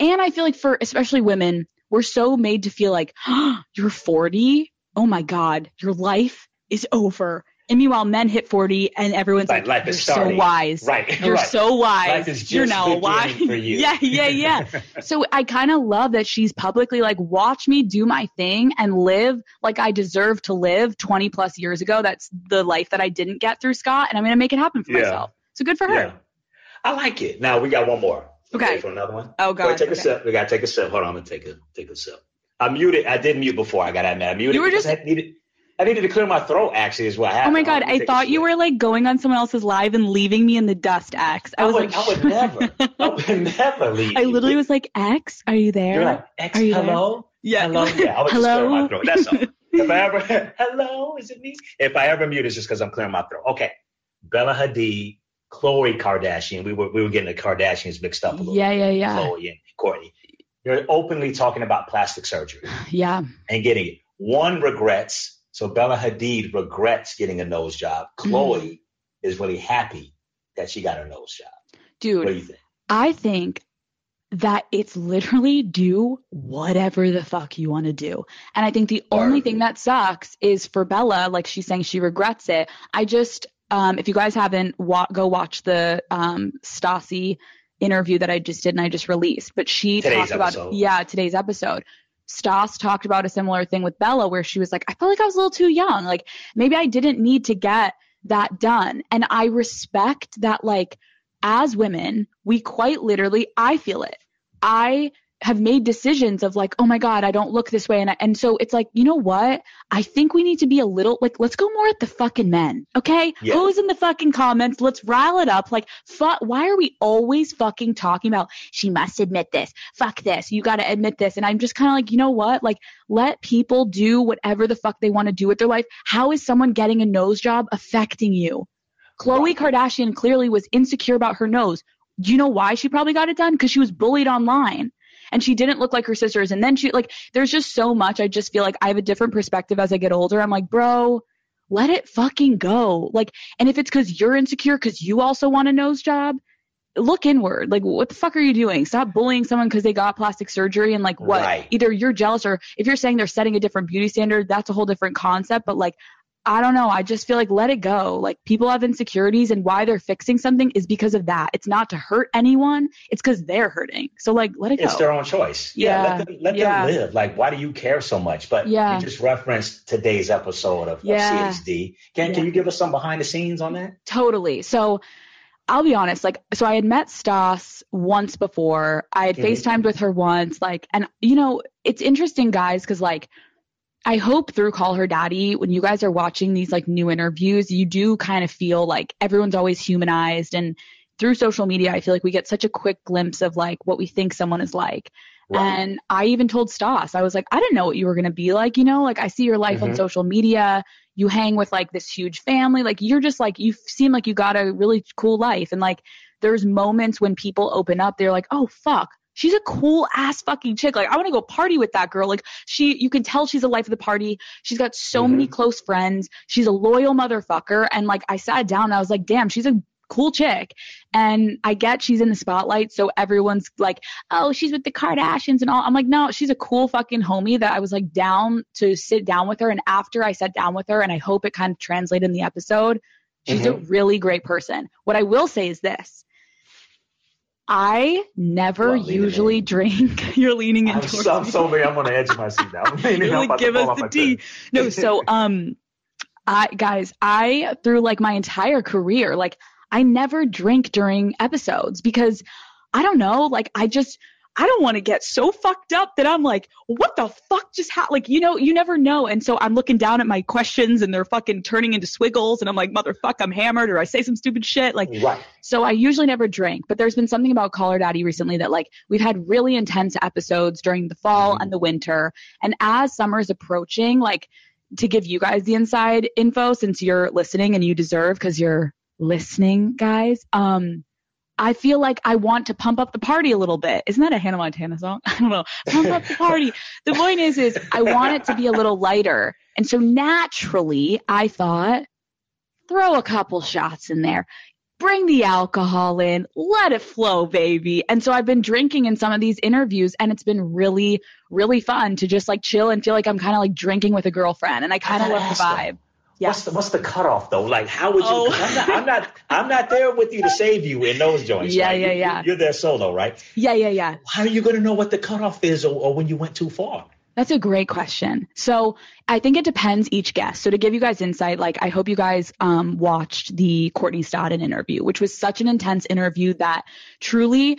And I feel like for especially women, we're so made to feel like ah, you're 40. Oh my God, your life is over. And meanwhile, men hit 40 and everyone's Like, like, life you're is so starting." wise. Right. You're right. so wise. Life is you're now wise. for you. yeah, yeah, yeah. so I kind of love that she's publicly like, watch me do my thing and live like I deserve to live 20 plus years ago. That's the life that I didn't get through Scott, and I'm going to make it happen for Yeah. myself. So good for her. Yeah. I like it. Now we got one more. Okay. For another one. Oh, Wait, God. take okay. a sip. We gotta take a sip. Hold on, I'm gonna take a take a sip. I muted. I did mute before. I got to admit, I muted. You were just- I needed. I needed to clear my throat. Actually, is what happened. Oh my God, I thought you were like going on someone else's live and leaving me in the dust, X. I I was would, like, I would never. I would never leave. I literally was like, X, are you there? You're like, X, Are you there? hello, yeah. hello. Yeah, I was just Hello? clearing my throat. That's all. If I ever, hello, is it me? If I ever mute, it's just because I'm clearing my throat. Okay, Bella Hadid, Khloe Kardashian. We were we were getting the Kardashians mixed up a little. yeah, yeah, yeah. Khloe and Kourtney. You're openly talking about plastic surgery Yeah. and getting it. One regrets. So Bella Hadid regrets getting a nose job. Mm-hmm. Khloe is really happy that she got her nose job. What do Dude, you think? I think that it's literally do whatever the fuck you want to do. And I think the only thing that sucks is for Bella, like she's saying she regrets it. I just, um, if you guys haven't, wa- go watch the um, Stassi interview that I just did and I just released. But she Today's talked about, episode. yeah, today's episode. Stas talked about a similar thing with Bella where she was like, I felt like I was a little too young. Like maybe I didn't need to get that done. And I respect that, like, as women, we quite literally, I feel it. I have made decisions of like, oh my God, I don't look this way. And, I, and so it's like, you know what? I think we need to be a little like, let's go more at the fucking men. Okay. Yeah. Who's in the fucking comments? Let's rile it up. Like, fuck, why are we always fucking talking about she must admit this? Fuck this. You got to admit this. And I'm just kind of like, you know what? Like, let people do whatever the fuck they want to do with their life. How is someone getting a nose job affecting you? Khloe Right. Kardashian clearly was insecure about her nose. Do you know why she probably got it done? Because she was bullied online and she didn't look like her sisters. And then she, like, there's just so much. I just feel like I have a different perspective as I get older. I'm like, bro, let it fucking go. Like, and if it's because you're insecure because you also want a nose job, look inward. Like, what the fuck are you doing? Stop bullying someone because they got plastic surgery and like what? Right. Either you're jealous or if you're saying they're setting a different beauty standard, that's a whole different concept. But like, I don't know. I just feel like let it go. Like people have insecurities and why they're fixing something is because of that. It's not to hurt anyone. It's because they're hurting. So like let it It's go. It's their own choice. Yeah, let them let yeah. them live. Like, why do you care so much? But Yeah. you just referenced today's episode of, of Yeah. CHD. Can Yeah. can you give us some behind the scenes on that? Totally. So I'll be honest, like, so I had met Stas once before. I had Mhm. FaceTimed with her once, like, and you know, it's interesting, guys, because like, I hope through Call Her Daddy, when you guys are watching these like new interviews, you do kind of feel like everyone's always humanized. And through social media, I feel like we get such a quick glimpse of like what we think someone is like. And I even told Stas, I was like, I didn't know what you were going to be like, you know, like I see your life on Mhm. social media. You hang with like this huge family. Like you're just like, you seem like you got a really cool life. And like there's moments when people open up, they're like, oh, fuck, she's a cool ass fucking chick. Like I want to go party with that girl. Like she, you can tell she's a life of the party. She's got so mm-hmm. many close friends. She's a loyal motherfucker. And like I sat down and I was like, damn, she's a cool chick. And I get she's in the spotlight, so everyone's like, oh, she's with the Kardashians and all. I'm like, no, she's a cool fucking homie that I was like down to sit down with her. And after I sat down with her, and I hope it kind of translated in the episode, she's mm-hmm. a really great person. What I will say is this. I never well, usually drink. You're leaning into. I'm, so, I'm so I'm on the edge of my seat now. You're like, give us the tea. No, so um, I guys, I through like my entire career, like I never drink during episodes because I don't know, like I just I don't want to get so fucked up that I'm like, what the fuck just happened? Like, you know, you never know. And so I'm looking down at my questions and they're fucking turning into swiggles. And I'm like, motherfuck, I'm hammered or I say some stupid shit. Like, right. so I usually never drink. But there's been something about Call Her Daddy recently that, like, we've had really intense episodes during the fall mm-hmm. and the winter. And as summer is approaching, like, to give you guys the inside info since you're listening and you deserve because you're listening, guys. Um, I feel like I want to pump up the party a little bit. Isn't that a Hannah Montana song? I don't know. Pump up the party. the point is, is I want it to be a little lighter. And so naturally, I thought, throw a couple shots in there. Bring the alcohol in, let it flow, baby. And so I've been drinking in some of these interviews, and it's been really, really fun to just like chill and feel like I'm kind of like drinking with a girlfriend. And I kind of love the vibe. Yeah. What's the what's the cutoff though? Like how would you? Oh. I'm, not, I'm not I'm not there with you to save you in those joints. Yeah, right? yeah, yeah. You're there solo, right? Yeah, yeah, yeah. How are you going to know what the cutoff is, or, or when you went too far? That's a great question. So I think it depends each guest. So to give you guys insight, like I hope you guys um, watched the Courtney Stodden interview, which was such an intense interview that truly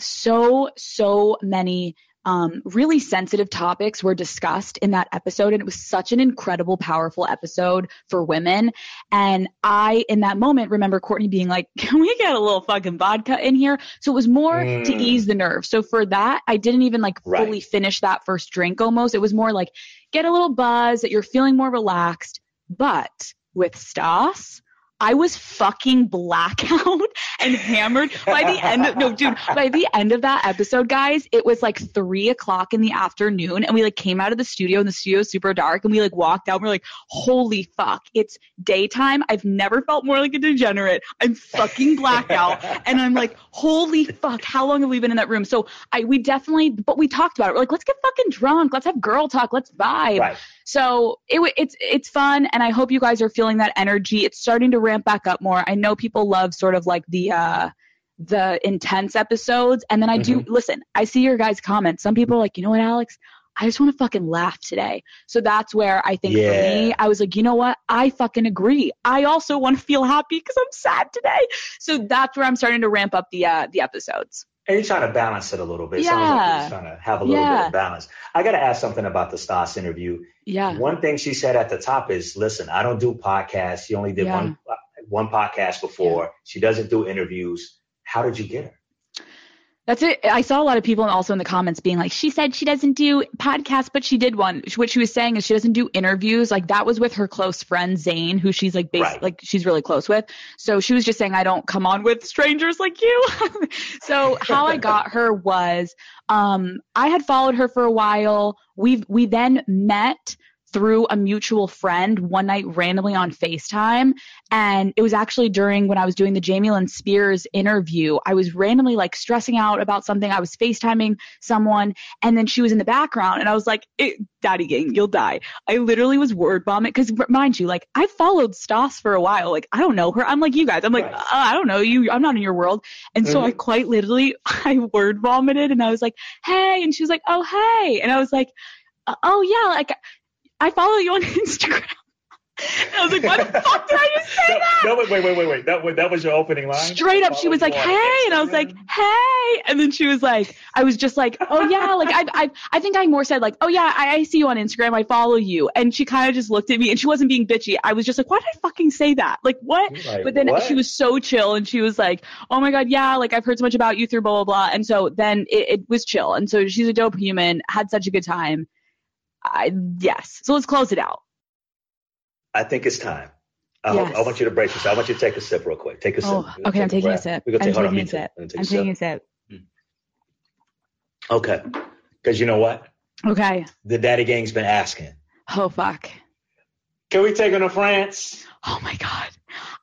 so so many um, really sensitive topics were discussed in that episode. And it was such an incredible, powerful episode for women. And I, in that moment, remember Courtney being like, can we get a little fucking vodka in here? So it was more mm. to ease the nerve. So for that, I didn't even like right. fully finish that first drink almost. It was more like, get a little buzz that you're feeling more relaxed. But with Stas, I was fucking blackout and hammered by the end of no dude by the end of that episode guys it was like three o'clock in the afternoon and we like came out of the studio and the studio was super dark and we like walked out and we are like holy fuck it's daytime. I've never felt more like a degenerate. I'm fucking blackout and I'm like holy fuck how long have we been in that room? So I we definitely but we talked about it. We're like let's get fucking drunk. Let's have girl talk. Let's vibe. Right. so it it's it's fun and I hope you guys are feeling that energy. It's starting to ramp back up more. I know people love sort of like the uh the intense episodes and then I do mm-hmm. listen, I see your guys comments. Some people are like, "You know what, Alex? I just want to fucking laugh today." So that's where I think yeah. for me, I was like, "You know what? I fucking agree. I also want to feel happy cuz I'm sad today." So that's where I'm starting to ramp up the uh the episodes. And you're trying to balance it a little bit. Yeah. Sounds like you're trying to have a little yeah. bit of balance. I got to ask something about the Stas interview. Yeah. One thing she said at the top is, listen, I don't do podcasts. She only did yeah. one one podcast before. Yeah. She doesn't do interviews. How did you get her? That's it. I saw a lot of people also in the comments being like, she said she doesn't do podcasts, but she did one. What she was saying is she doesn't do interviews. Like that was with her close friend Zane, who she's like, right. like she's really close with. So she was just saying, I don't come on with strangers like you. so how I got her was, um, I had followed her for a while. We've, we then met through a mutual friend one night randomly on FaceTime. And it was actually during when I was doing the Jamie Lynn Spears interview. I was randomly like stressing out about something. I was FaceTiming someone and then she was in the background and I was like, Daddy Gang, you'll die. I literally was word bombing because mind you, like I followed Stas for a while. Like I don't know her. I'm like you guys. I'm like, right. uh, I don't know you. I'm not in your world. And mm-hmm. so I mm-hmm. quite literally, I word vomited and I was like, hey. And she was like, oh, hey. And I was like, oh yeah, like I follow you on Instagram. I was like, what the fuck did I just say no, that? No, wait, wait, wait, wait, wait. That, that was your opening line? Straight up, she was like, hey. And I was like, hey. And then she was like, I was just like, oh, yeah. Like, I, I, I think I more said, like, oh, yeah, I, I see you on Instagram. I follow you. And she kind of just looked at me and she wasn't being bitchy. I was just like, why did I fucking say that? Like, what? Like, but then what? she was so chill and she was like, oh my God, yeah, like, I've heard so much about you through blah, blah, blah. And so then it, it was chill. And so she's a dope human, had such a good time. I, yes. So let's close it out. I think it's time. I, yes. I, want you to break this. I want you to take a sip real quick. Take a oh, sip. Okay, I'm taking a, sip. I'm taking a sip. I'm taking a sip. Okay. Because you know what? Okay. The daddy gang's been asking. Oh fuck. Can we take him to France? Oh my god.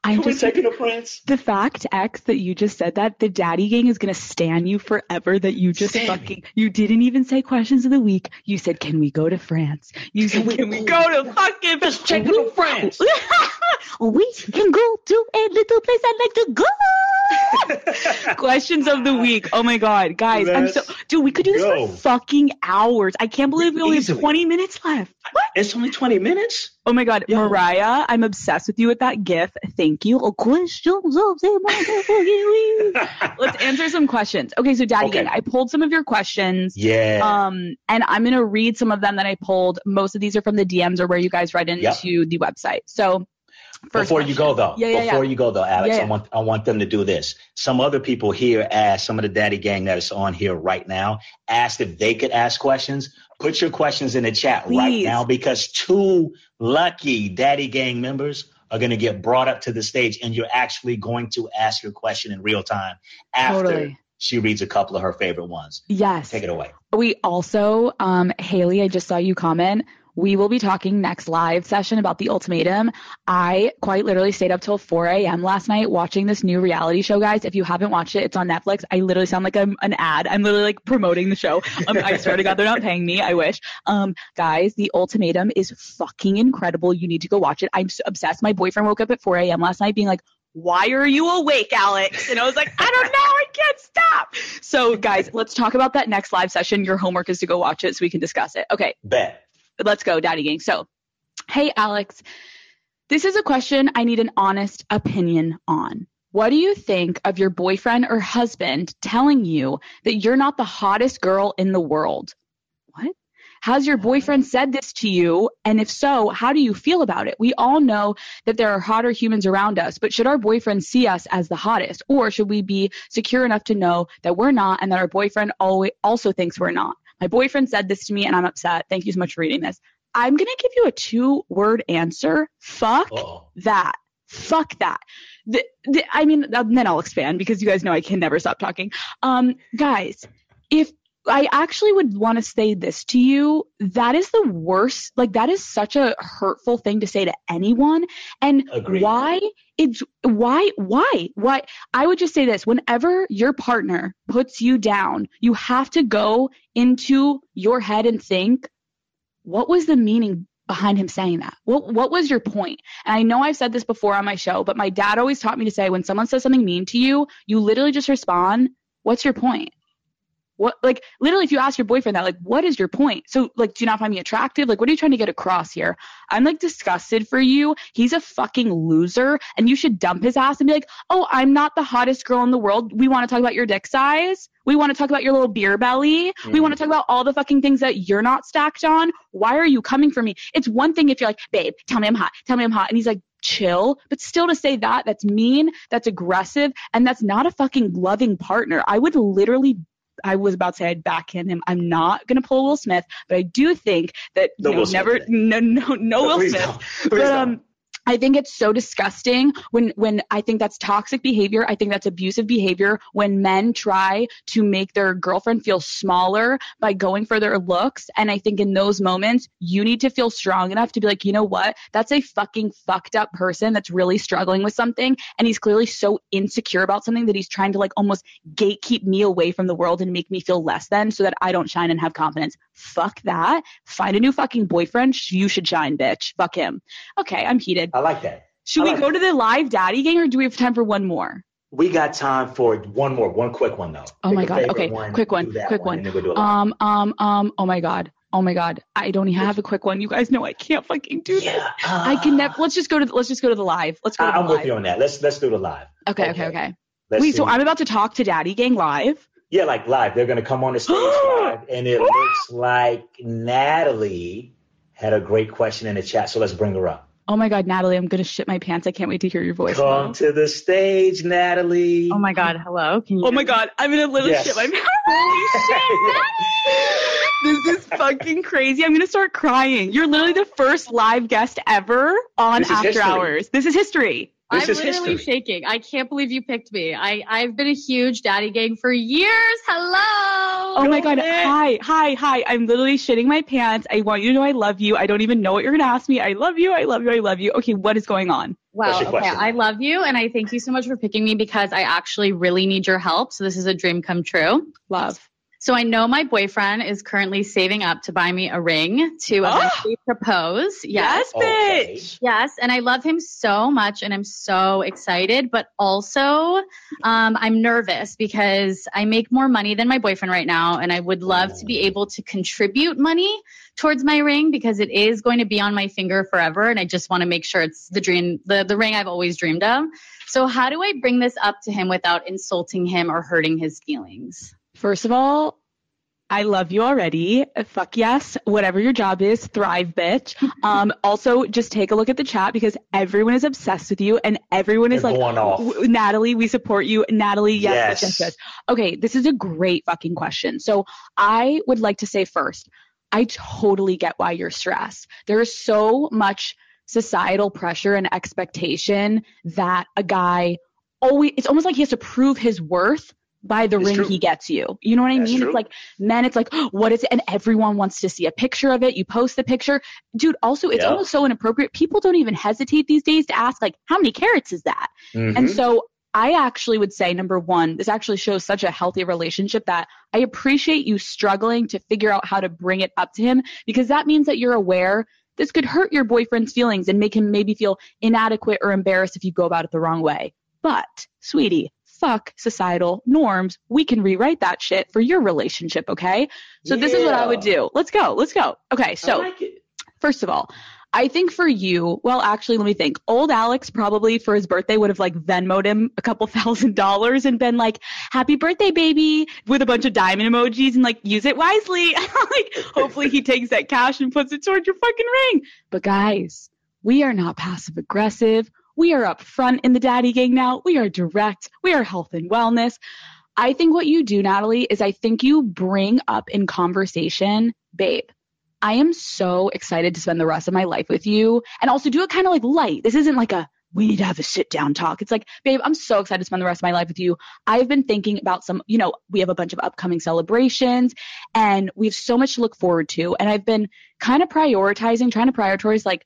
I'm Can we just take him to France? the fact X that you just said that the daddy gang is gonna stand you forever. That you just Stand me. fucking you didn't even say questions of the week. You said, "Can we go to France?" You said, we "Can we go- to fucking Let's take him to France. we can go to a little place I'd like to go. Questions of the week. Oh my god, guys! I'm so dude. We could do this go. for fucking hours. I can't believe we only have 20 minutes left. What? It's only 20 minutes. Oh my god, Yo. Mariah, I'm obsessed with you with that gif. Thank you. Oh, questions of the week. Let's answer some questions. Okay, so Daddy Okay. I pulled some of your questions. yeah. Um, and I'm gonna read some of them that I pulled. Most of these are from the DMs or where you guys write into Yep. the website. So first Before you go though, Yeah, yeah, before yeah. you go though, Alex. I want I want them to do this. Some other people here asked some of the daddy gang that is on here right now asked if they could ask questions. Put your questions in the chat right now because two lucky daddy gang members are going to get brought up to the stage and you're actually going to ask your question in real time after Totally. she reads a couple of her favorite ones. Yes. Take it away. We also, um, Haley, I just saw you comment. We will be talking next live session about the ultimatum. I quite literally stayed up till 4 a.m. last night watching this new reality show, guys. If you haven't watched it, it's on Netflix. I literally sound like I'm an ad. I'm literally like promoting the show. Um, I swear to God, they're not paying me. I wish. Um, guys, the ultimatum is fucking incredible. You need to go watch it. I'm so obsessed. My boyfriend woke up at 4 a.m. last night being like, why are you awake, Alex? And I was like, I don't know. I can't stop. So, guys, let's talk about that next live session. Your homework is to go watch it so we can discuss it. Okay, Bet. Let's go, Daddy Gang. So, hey, Alex, this is a question I need an honest opinion on. What do you think of your boyfriend or husband telling you that you're not the hottest girl in the world? What? Has your boyfriend said this to you? And if so, how do you feel about it? We all know that there are hotter humans around us, but should our boyfriend see us as the hottest? Or should we be secure enough to know that we're not and that our boyfriend always also thinks we're not? My boyfriend said this to me and I'm upset. Thank you so much for reading this. I'm going to give you a two word answer. Fuck Uh-oh. that. Fuck that. The, the, I mean, then I'll expand because you guys know I can never stop talking. Um, guys, if I actually would want to say this to you, that is the worst. Like that is such a hurtful thing to say to anyone. And Agreed. why? It's why? Why? Why? I would just say this: whenever your partner puts you down, you have to go into your head and think, what was the meaning behind him saying that? What what was your point? And I know I've said this before on my show, but my dad always taught me to say when someone says something mean to you, you literally just respond, "What's your point?" What like literally if you ask your boyfriend that, like, what is your point? So like, do you not find me attractive? Like, what are you trying to get across here? I'm like disgusted for you. He's a fucking loser, and you should dump his ass and be like, oh, I'm not the hottest girl in the world. We want to talk about your dick size. We want to talk about your little beer belly. We Mm. want to talk about all the fucking things that you're not stacked on. Why are you coming for me? It's one thing if you're like, babe, tell me I'm hot. Tell me I'm hot. And he's like, chill. But still to say that, that's mean, that's aggressive, and that's not a fucking loving partner. I would literally I was about to say I'd backhand him. I'm not gonna pull Will Smith, but I do think that No you know, never today. no no no Will Smith. don't. Please But don't. I think it's so disgusting when when I think that's toxic behavior. I think that's abusive behavior when men try to make their girlfriend feel smaller by going for their looks. And I think in those moments, you need to feel strong enough to be like, you know what? That's a fucking fucked up person that's really struggling with something. And he's clearly so insecure about something that he's trying to like almost gatekeep me away from the world and make me feel less than so that I don't shine and have confidence. Fuck that. Find a new fucking boyfriend. You should shine, bitch. Fuck him. Okay, I'm heated. I like that. Should I we go it. to the live daddy gang or do we have time for one more? We got time for one more, one quick one though. Oh Pick my God. Okay, quick one, quick one. then we'll do a live. Um, um, um, oh my god. Oh my god. I don't even have a quick one. You guys know I can't fucking do this. yeah, I can never let's just go to the, let's just go to the live. Let's go to the I'm live. with you on that. Let's let's do the live. Okay, okay, Okay. okay. Wait, so. I'm about to talk to Daddy Gang live. yeah, like live. They're gonna come on the stage live, and it looks like Natalie had a great question in the chat. So let's bring her up. Oh my god, Natalie, I'm gonna shit my pants. I can't wait to hear your voice. Come now. to the stage, Natalie. Oh my God! Hello. Can you? Oh my god, I'm gonna literally Yes. shit my pants. Holy shit, this is fucking crazy. I'm gonna start crying. You're literally the first live guest ever on After history. Hours. This is history. This I'm is literally history. shaking. I can't believe you picked me. I, I've been a huge daddy gang for years. Hello. Oh, oh my god. Hi, hi, hi. I'm literally shitting my pants. I want you to know I love you. I don't even know what you're gonna ask me. I love you. I love you. I love you. Okay, what is going on? Wow. Okay. question? I love you. And I thank you so much for picking me because I actually really need your help. So this is a dream come true. Love. So I know my boyfriend is currently saving up to buy me a ring to Oh. eventually propose. Yes. Okay. bitch. Yes, and I love him so much, and I'm so excited. But also, um, I'm nervous because I make more money than my boyfriend right now, and I would love to be able to contribute money towards my ring because it is going to be on my finger forever, and I just want to make sure it's the dream, the the ring I've always dreamed of. So, how do I bring this up to him without insulting him or hurting his feelings? First of all, I love you already. Fuck yes. Whatever your job is, thrive, bitch. Um, also, just take a look at the chat because everyone is obsessed with you and everyone is They're like, off. Natalie, we support you. Natalie, yes, yes, Yes. yes, yes. Okay, this is a great fucking question. So I would like to say first, I totally get why you're stressed. There is so much societal pressure and expectation that a guy always, it's almost like he has to prove his worth by the It's ring true. he gets you. You know what I That's mean? true. It's like men, it's like, what is it? And everyone wants to see a picture of it. You post the picture. Dude, also, it's Yeah. almost so inappropriate. People don't even hesitate these days to ask, like, how many carats is that? And Mhm. so I actually would say, number one, this actually shows such a healthy relationship that I appreciate you struggling to figure out how to bring it up to him because that means that you're aware this could hurt your boyfriend's feelings and make him maybe feel inadequate or embarrassed if you go about it the wrong way. But, sweetie, fuck societal norms. We can rewrite that shit for your relationship, okay? So this is what I would do. Let's go. Let's go. Okay, so like. First of all, I think for you, well, actually, let me think. Old Alex probably for his birthday would have like Venmoed him a couple thousand dollars and been like, "Happy birthday, baby!" with a bunch of diamond emojis and like, use it wisely. like, hopefully, he takes that cash and puts it towards your fucking ring. But guys, we are not passive aggressive. We are up front in the daddy gang now. We are direct. We are health and wellness. I think what you do, Natalie, is I think you bring up in conversation, babe. I am so excited to spend the rest of my life with you and also do it kind of like light. This isn't like a we need to have a sit down talk. It's like, babe, I'm so excited to spend the rest of my life with you. I've been thinking about some, you know, we have a bunch of upcoming celebrations and we have so much to look forward to. And I've been kind of prioritizing, trying to prioritize like,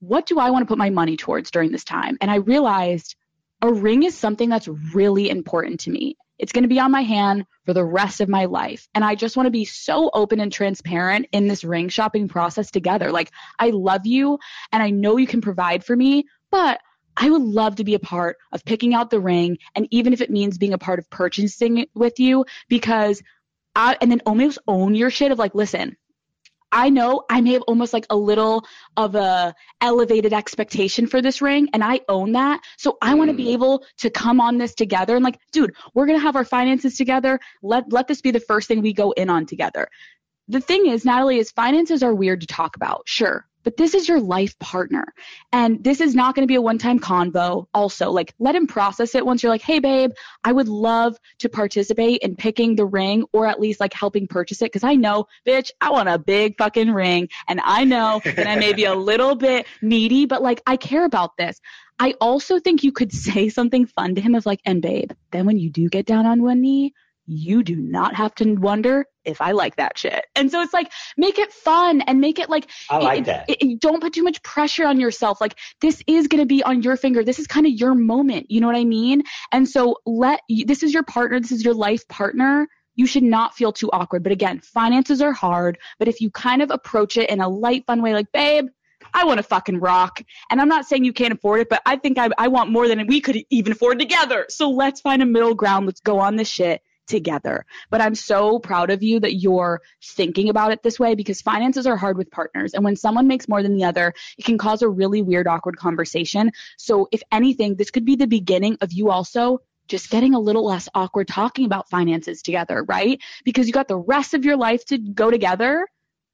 what do I want to put my money towards during this time? And I realized a ring is something that's really important to me. It's going to be on my hand for the rest of my life. And I just want to be so open and transparent in this ring shopping process together. Like, I love you and I know you can provide for me, but I would love to be a part of picking out the ring. And even if it means being a part of purchasing it with you, because I, and then almost own your shit of like, listen, I know I may have almost like a little of a elevated expectation for this ring and I own that. So I want to be Mm. able to come on this together and like, dude, we're going to have our finances together. Let let this be the first thing we go in on together. The thing is, Natalie, is finances are weird to talk about. Sure. But this is your life partner. And this is not going to be a one-time convo. Also, like let him process it once you're like, "Hey babe, I would love to participate in picking the ring or at least like helping purchase it cuz I know, bitch, I want a big fucking ring and I know that I may be a little bit needy, but like I care about this." I also think you could say something fun to him of like, "And babe, then when you do get down on one knee, you do not have to wonder if I like that shit." And so it's like make it fun and make it like I like it- that. it- it- don't put too much pressure on yourself. Like this is going to be on your finger. This is kind of your moment. You know what I mean? And so let this is your partner. This is your life partner. You should not feel too awkward. But again, finances are hard. But if you kind of approach it in a light, fun way, like, babe, I want to fucking rock. And I'm not saying you can't afford it, but I think I, I want more than we could even afford together. So let's find a middle ground. Let's go on this shit together. But I'm so proud of you that you're thinking about it this way because finances are hard with partners. And when someone makes more than the other, it can cause a really weird, awkward conversation. So if anything, this could be the beginning of you also just getting a little less awkward talking about finances together, right? Because you got the rest of your life to go together.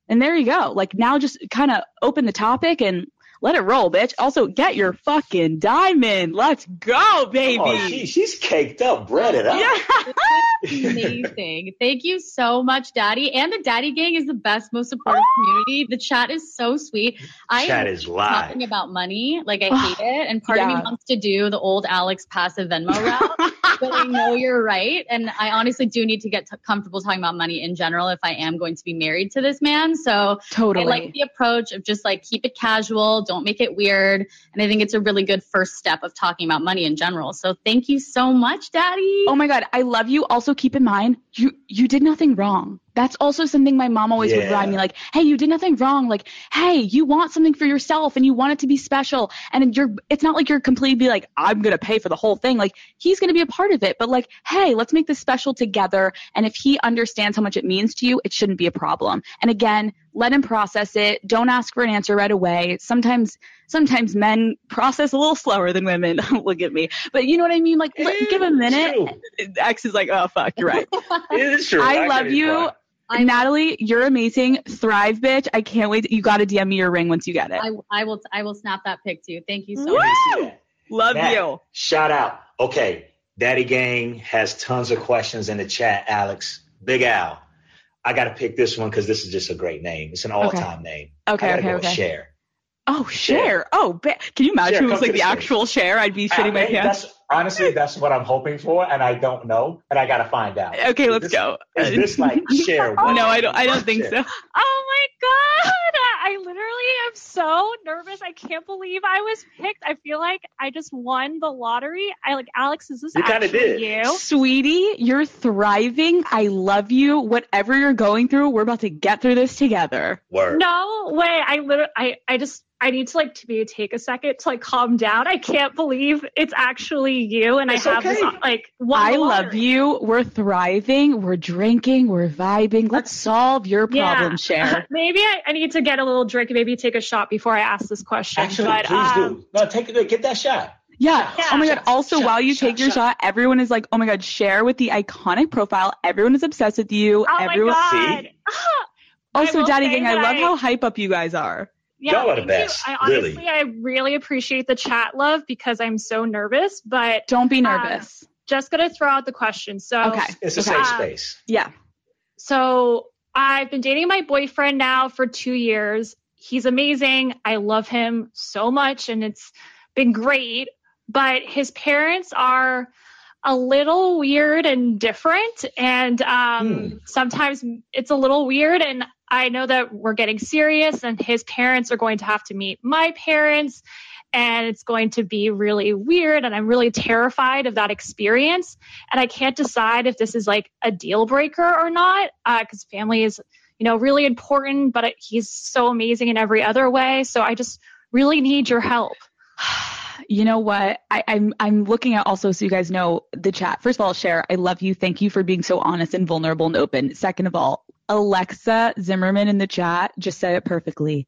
And there you go. Like now just kind of open the topic and let it roll, bitch. Also, get your fucking diamond. Let's go, baby. Oh, she, she's caked up, breaded up. yeah. Amazing. Thank you so much, Daddy. And the Daddy Gang is the best, most supportive community. The chat is so sweet. I Chat am is live. talking about money. Like I hate it. And part of me wants to do the old Alex passive Venmo route. but I know you're right. And I honestly do need to get t- comfortable talking about money in general if I am going to be married to this man. So totally. I like the approach of just like keep it casual, don't make it weird. And I think it's a really good first step of talking about money in general. So thank you so much, Daddy. Oh my god, I love you. Also keep in mind, you you did nothing wrong. That's also something my mom always would Yeah. remind me like, "Hey, you did nothing wrong. Like, hey, you want something for yourself and you want it to be special." And you're it's not like you're completely like, "I'm going to pay for the whole thing." Like, he's going to be a part of it, but like, "Hey, let's make this special together." And if he understands how much it means to you, it shouldn't be a problem. And again, let him process it. Don't ask for an answer right away. Sometimes sometimes men process a little slower than women. Look at me. But you know what I mean? Like, let, give a minute. True. X is like, oh fuck, you're right. It is true. I get love you. Brian. I- Natalie, you're amazing. Thrive, bitch. I can't wait. You got to DM me your ring once you get it. I, I will I will snap that pic to you. Thank you so Woo! much. Let me see that. love Matt, you. Shout out. Okay. Daddy Gang has tons of questions in the chat, Alex. Big Al. I got to pick this one because this is just a great name. It's an all time name. Okay, I gotta okay, go okay. Share. Oh, share. Oh, ba- can you imagine Cher, if it was like the the actual share? I'd be shitting ah, my I mean, pants. That's, honestly, that's what I'm hoping for, and I don't know, and I got to find out. Okay, Is let's this- go. Is this like Share? no, I don't. I don't think Share. so. Oh my god! I literally am so nervous. I can't believe I was picked. I feel like I just won the lottery. I like Alex. Is this You kinda actually did. you? Sweetie, you're thriving. I love you. Whatever you're going through, we're about to get through this together. Word. No way. I literally. I. I just. I need to like to be take a second to like calm down. I can't believe it's actually you, and It's I have this okay. like. won I love you. We're thriving. We're drinking. We're vibing. Let's solve your Yeah. problem, share. Maybe I, I need to get a little drink and maybe take a shot before I ask this question. Actually, but, please um, do. No, take it. Get that shot. Yeah. Yeah. Oh my god. Also, shot, while you shot, take your shot. shot, everyone is like, "Oh my god, share with the iconic profile. Everyone is obsessed with you. Oh everyone." my god. See? Also, Daddy Gang, I love I- how hype up you guys are. Yeah, Y'all are the thank best, You. I really. honestly, I really appreciate the chat love because I'm so nervous. But Don't be Um, nervous. just gonna throw out the question. So, okay. It's a Okay. safe Um, space. Yeah. so I've been dating my boyfriend now for two years. He's amazing. I love him so much, and it's been great. But his parents are a little weird and different, and um, Hmm. sometimes it's a little weird. And I know that we're getting serious, and his parents are going to have to meet my parents, and it's going to be really weird. And I'm really terrified of that experience. And I can't decide if this is like a deal breaker or not, uh, because family is, you know, really important. But it, he's so amazing in every other way. So I just really need your help. You know what? I, I'm I'm looking at also so you guys know the chat. First of all, share. I love you. Thank you for being so honest and vulnerable and open. Second of all, Alexa Zimmerman in the chat just said it perfectly.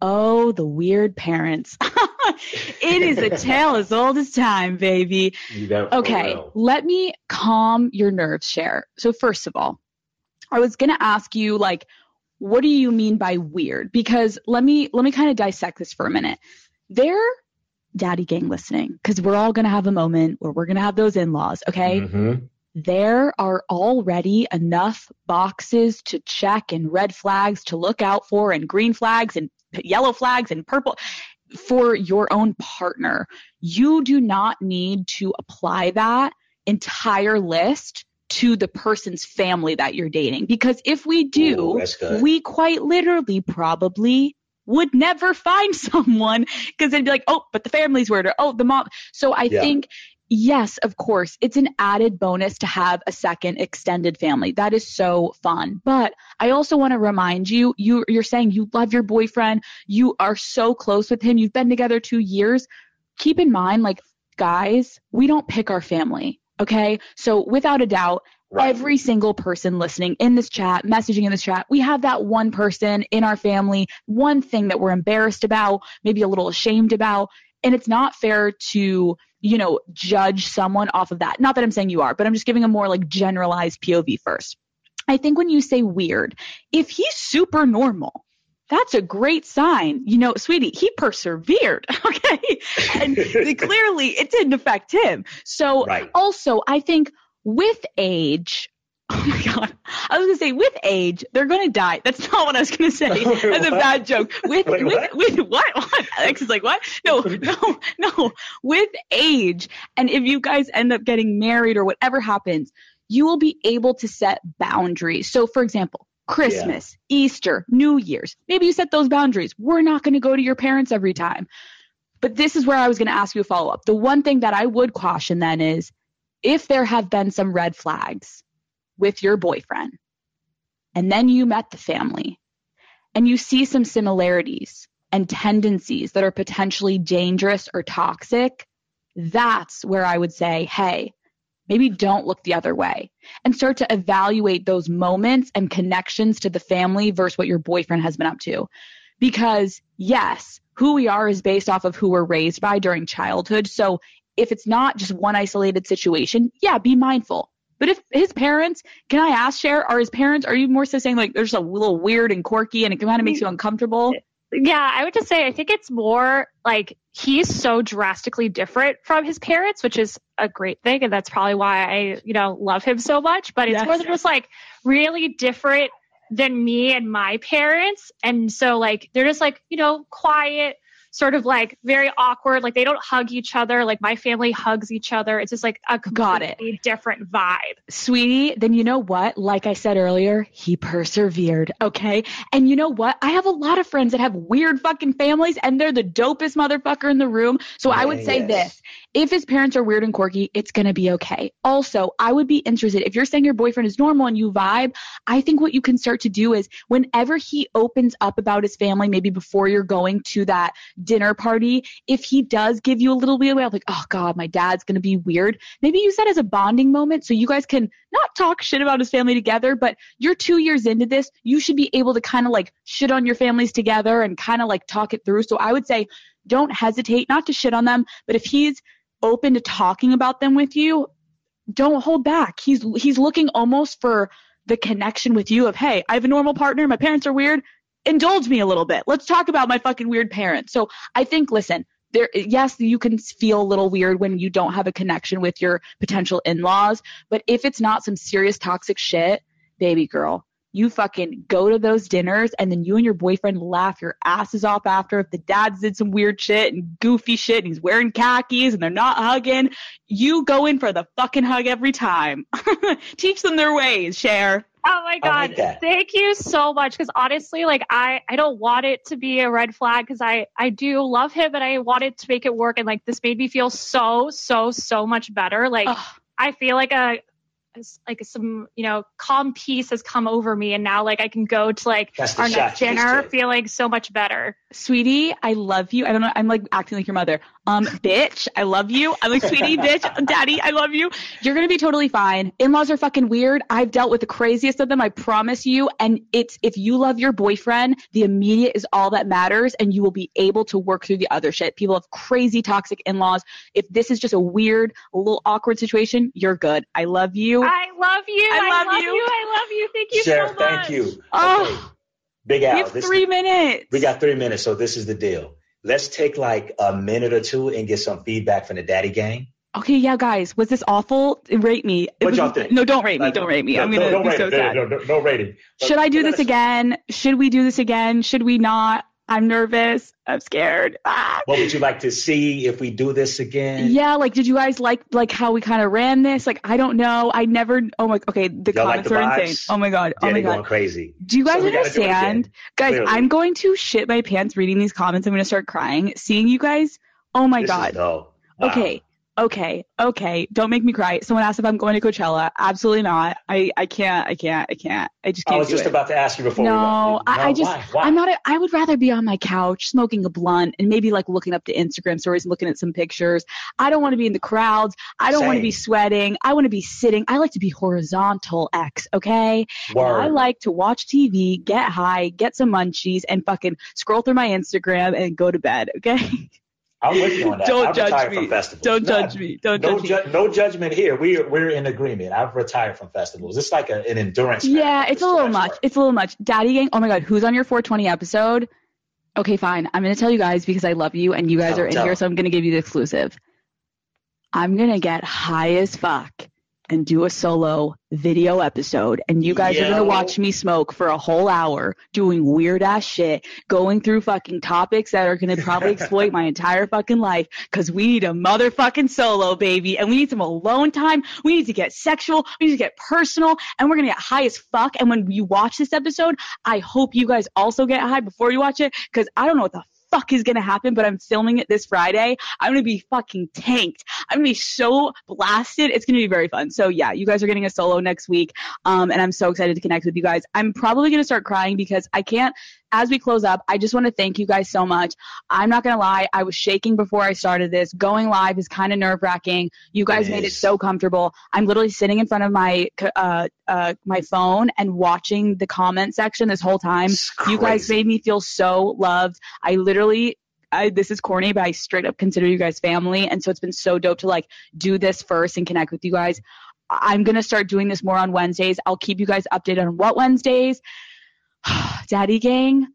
Oh, the weird parents. it is a tale as old as time, baby. You got- for Okay, real. let me calm your nerves, share. So first of all, I was gonna ask you like, what do you mean by weird? Because let me let me kind of dissect this for a minute. They're daddy gang listening because we're all gonna have a moment where we're gonna have those in-laws. Okay, Mhm. There are already enough boxes to check and red flags to look out for and green flags and yellow flags and purple for your own partner. You do not need to apply that entire list to the person's family that you're dating because if we do, Ooh, we quite literally probably would never find someone because they'd be like, oh, but the family's weird or oh, the mom. So I Yeah. think Yes, of course. It's an added bonus to have a second extended family. That is so fun. But I also want to remind you, you you're saying you love your boyfriend, you are so close with him, you've been together 2 years. Keep in mind like guys, we don't pick our family, okay? So without a doubt, Right. every single person listening in this chat, messaging in this chat, we have that one person in our family, one thing that we're embarrassed about, maybe a little ashamed about, and it's not fair to you know, judge someone off of that. Not that I'm saying you are, but I'm just giving a more like generalized POV first. I think when you say weird, if he's super normal, that's a great sign. You know, sweetie, he persevered. Okay. And clearly it didn't affect him. So Right. also, I think with age, oh my God, I was going to say with age, they're going to die. That's not what I was going to say. Wait, That's a bad joke. With, Wait, with, what? with what? What? Alex is like, what? No, no, no. With age. And if you guys end up getting married or whatever happens, you will be able to set boundaries. So, for example, Christmas, Easter, New Year's, maybe you set those boundaries. We're not going to go to your parents every time. But this is where I was going to ask you a follow up. The one thing that I would caution then is if there have been some red flags with your boyfriend, and then you met the family, and you see some similarities and tendencies that are potentially dangerous or toxic, that's where I would say, hey, maybe don't look the other way and start to evaluate those moments and connections to the family versus what your boyfriend has been up to. Because, yes, who we are is based off of who we're raised by during childhood. So, if it's not just one isolated situation, yeah, be mindful. But if his parents, can I ask, Cher, are his parents, are you more so saying like they're just a little weird and quirky and it kind of makes you mm. uncomfortable? Yeah, I would just say I think it's more like he's so drastically different from his parents, which is a great thing, and that's probably why I, you know, love him so much. But it's Yes. more than just like really different than me and my parents, and so like they're just like you know quiet, sort of like very awkward. Like they don't hug each other. Like my family hugs each other. It's just like a Got it. completely different vibe. Sweetie, then you know what? Like I said earlier, he persevered, okay? And you know what? I have a lot of friends that have weird fucking families and they're the dopest motherfucker in the room. So I would say Yes. this if his parents are weird and quirky, it's gonna be okay. Also, I would be interested if you're saying your boyfriend is normal and you vibe. I think what you can start to do is whenever he opens up about his family, maybe before you're going to that dinner party, if he does give you a little way of like, oh God, my dad's gonna be weird, maybe use that as a bonding moment so you guys can not talk shit about his family together, but you're two years into this, you should be able to kind of like shit on your families together and kind of like talk it through. So I would say don't hesitate not to shit on them, but if he's open to talking about them with you, don't hold back. He's he's looking almost for the connection with you of, hey, I have a normal partner, my parents are weird. Indulge me a little bit. Let's talk about my fucking weird parents. So I think, listen, there yes, you can feel a little weird when you don't have a connection with your potential in-laws, but if it's not some serious toxic shit, baby girl, you fucking go to those dinners and then you and your boyfriend laugh your asses off after if the dads did some weird shit and goofy shit and he's wearing khakis and they're not hugging you go in for the fucking hug every time teach them their ways Cher Oh my I like god! Thank you so much. Because honestly, like I, I don't want it to be a red flag because I, I do love him and I wanted to make it work. And like this made me feel so, so, so much better. Like Ugh. I feel like a, like some, you know, calm peace has come over me, and now like I can go to like That's our shot next dinner feeling so much better. sweetie i love you. I don't know i'm like acting like your mother. Um bitch i love you. I'm like sweetie bitch daddy i love you. You're gonna be totally fine. In-laws are fucking weird. I've dealt with the craziest of them i promise you. And it's if you love your boyfriend the immediate is all that matters and you will be able to work through the other shit. People have crazy toxic in-laws. If this is just a weird a little awkward situation you're good. I love you I love you. I I, love love, you. you. I love you. Thank you Sheriff, so much. thank you. Oh. Okay. Big we Al, have this three minutes we got three minutes, so this is the deal. Let's take like a minute or two and get some feedback from the daddy gang. Okay, yeah, guys, was this awful? Rate me. What y'all think? No, don't rate me. Don't rate me. no, I'm gonna don't be rate so it. Sad. No, no, no rating. But- Should I do this again? Should we do this again? Should we not? I'm nervous. I'm scared. Ah. What would you like to see if we do this again? Yeah, like, did you guys like like how we kind of ran this? Like, I don't know. I never. Oh my. Okay, the Y'all like comments the are vibes? insane. Oh my god. Yeah, Oh my god. going crazy. Do you guys So do understand? guys, clearly. I'm going to shit my pants reading these comments. I'm going to start crying. Seeing you guys. Oh my This god. Wow. Okay. Okay. Okay. Don't make me cry. Someone asked if I'm going to Coachella. Absolutely not. I, I can't. I can't. I can't. I just can't. I was just it. about to ask you before. we No, went. I, I just, why? Why? I'm not, a, I would rather be on my couch smoking a blunt and maybe like looking up to Instagram stories and looking at some pictures. I don't want to be in the crowds. I don't want to be sweating. I want to be sitting. I like to be horizontal X, okay? I like to watch TV, get high, get some munchies, and fucking scroll through my Instagram and go to bed, okay? I'm with you on that. Don't judge me. from festivals. Don't No, judge me. Don't no, judge me. no judgment here. We're we're in agreement. I've retired from festivals. It's like a, an endurance. Yeah, it's a little much. work. It's a little much. Daddy Gang. Oh my God, who's on your 420 episode? Okay, fine. I'm gonna tell you guys because I love you and you guys Tell- are in here, so I'm gonna give you the exclusive. I'm gonna get high as fuck and do a solo video episode, and you guys are gonna watch me smoke for a whole hour doing weird ass shit, going through fucking topics that are gonna probably exploit my entire fucking life. Cause we need a motherfucking solo, baby, and we need some alone time. We need to get sexual. We need to get personal, and we're gonna get high as fuck. And when you watch this episode, I hope you guys also get high before you watch it, cause I don't know what the fuck is gonna happen, but I'm filming it this Friday. I'm gonna be fucking tanked. I'm gonna be so blasted. It's gonna be very fun. So yeah, you guys are getting a solo next week. Um, and I'm so excited to connect with you guys. I'm probably gonna start crying because I can't as we close up, I just want to thank you guys so much. I'm not going to lie, I was shaking before I started this. Going live is kind of nerve wracking. You guys It made it so comfortable. I'm literally sitting in front of my uh, uh, my phone and watching the comment section this whole time. You guys made me feel so loved. I literally. I, this is corny, but I straight up consider you guys family. And so it's been so dope to like do this first and connect with you guys. I'm going to start doing this more on Wednesdays. I'll keep you guys updated on what Wednesdays. Daddy Gang,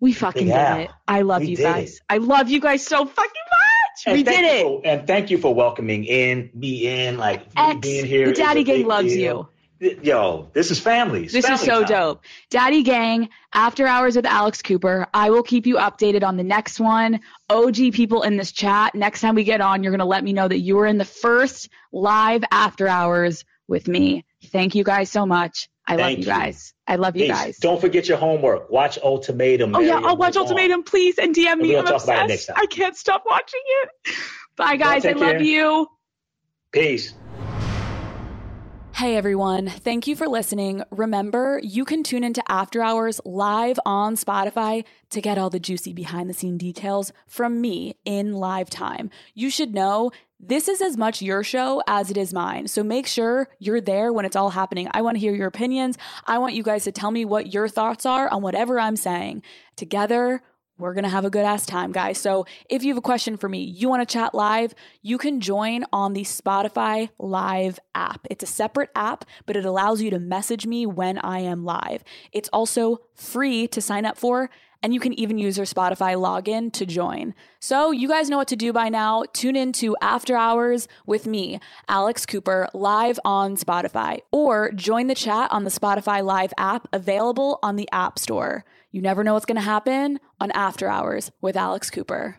we fucking Yeah, did it. I love you guys. it. I love you guys so fucking much. And we did it. for- and thank you for welcoming in me in like X, being here. the Daddy Gang loves deal. Yo, this is family. It's This is so time. dope. Daddy Gang, After Hours with Alex Cooper. I will keep you updated on the next one. OG people in this chat. Next time we get on, you're going to let me know that you were in the first live After Hours with me. Thank you guys so much. I love you you. guys. I love you Hey, guys. Don't forget your homework. Watch Ultimatum. Oh yeah, I'll watch move on. Ultimatum, please, and DM me. We'll I'm talk about it obsessed. next time. I can't stop watching it. Bye, guys. I love care. you. Peace. Hey everyone, thank you for listening. Remember, you can tune into After Hours live on Spotify to get all the juicy behind the scene details from me in live time. You should know this is as much your show as it is mine. So make sure you're there when it's all happening. I want to hear your opinions. I want you guys to tell me what your thoughts are on whatever I'm saying. Together, we're going to have a good ass time, guys. So if you have a question for me, you want to chat live, you can join on the Spotify Live app. It's a separate app, but it allows you to message me when I am live. It's also free to sign up for, and you can even use your Spotify login to join. So you guys know what to do by now. Tune in to After Hours with me, Alex Cooper, live on Spotify, or join the chat on the Spotify Live app available on the App Store. You never know what's going to happen on After Hours with Alex Cooper.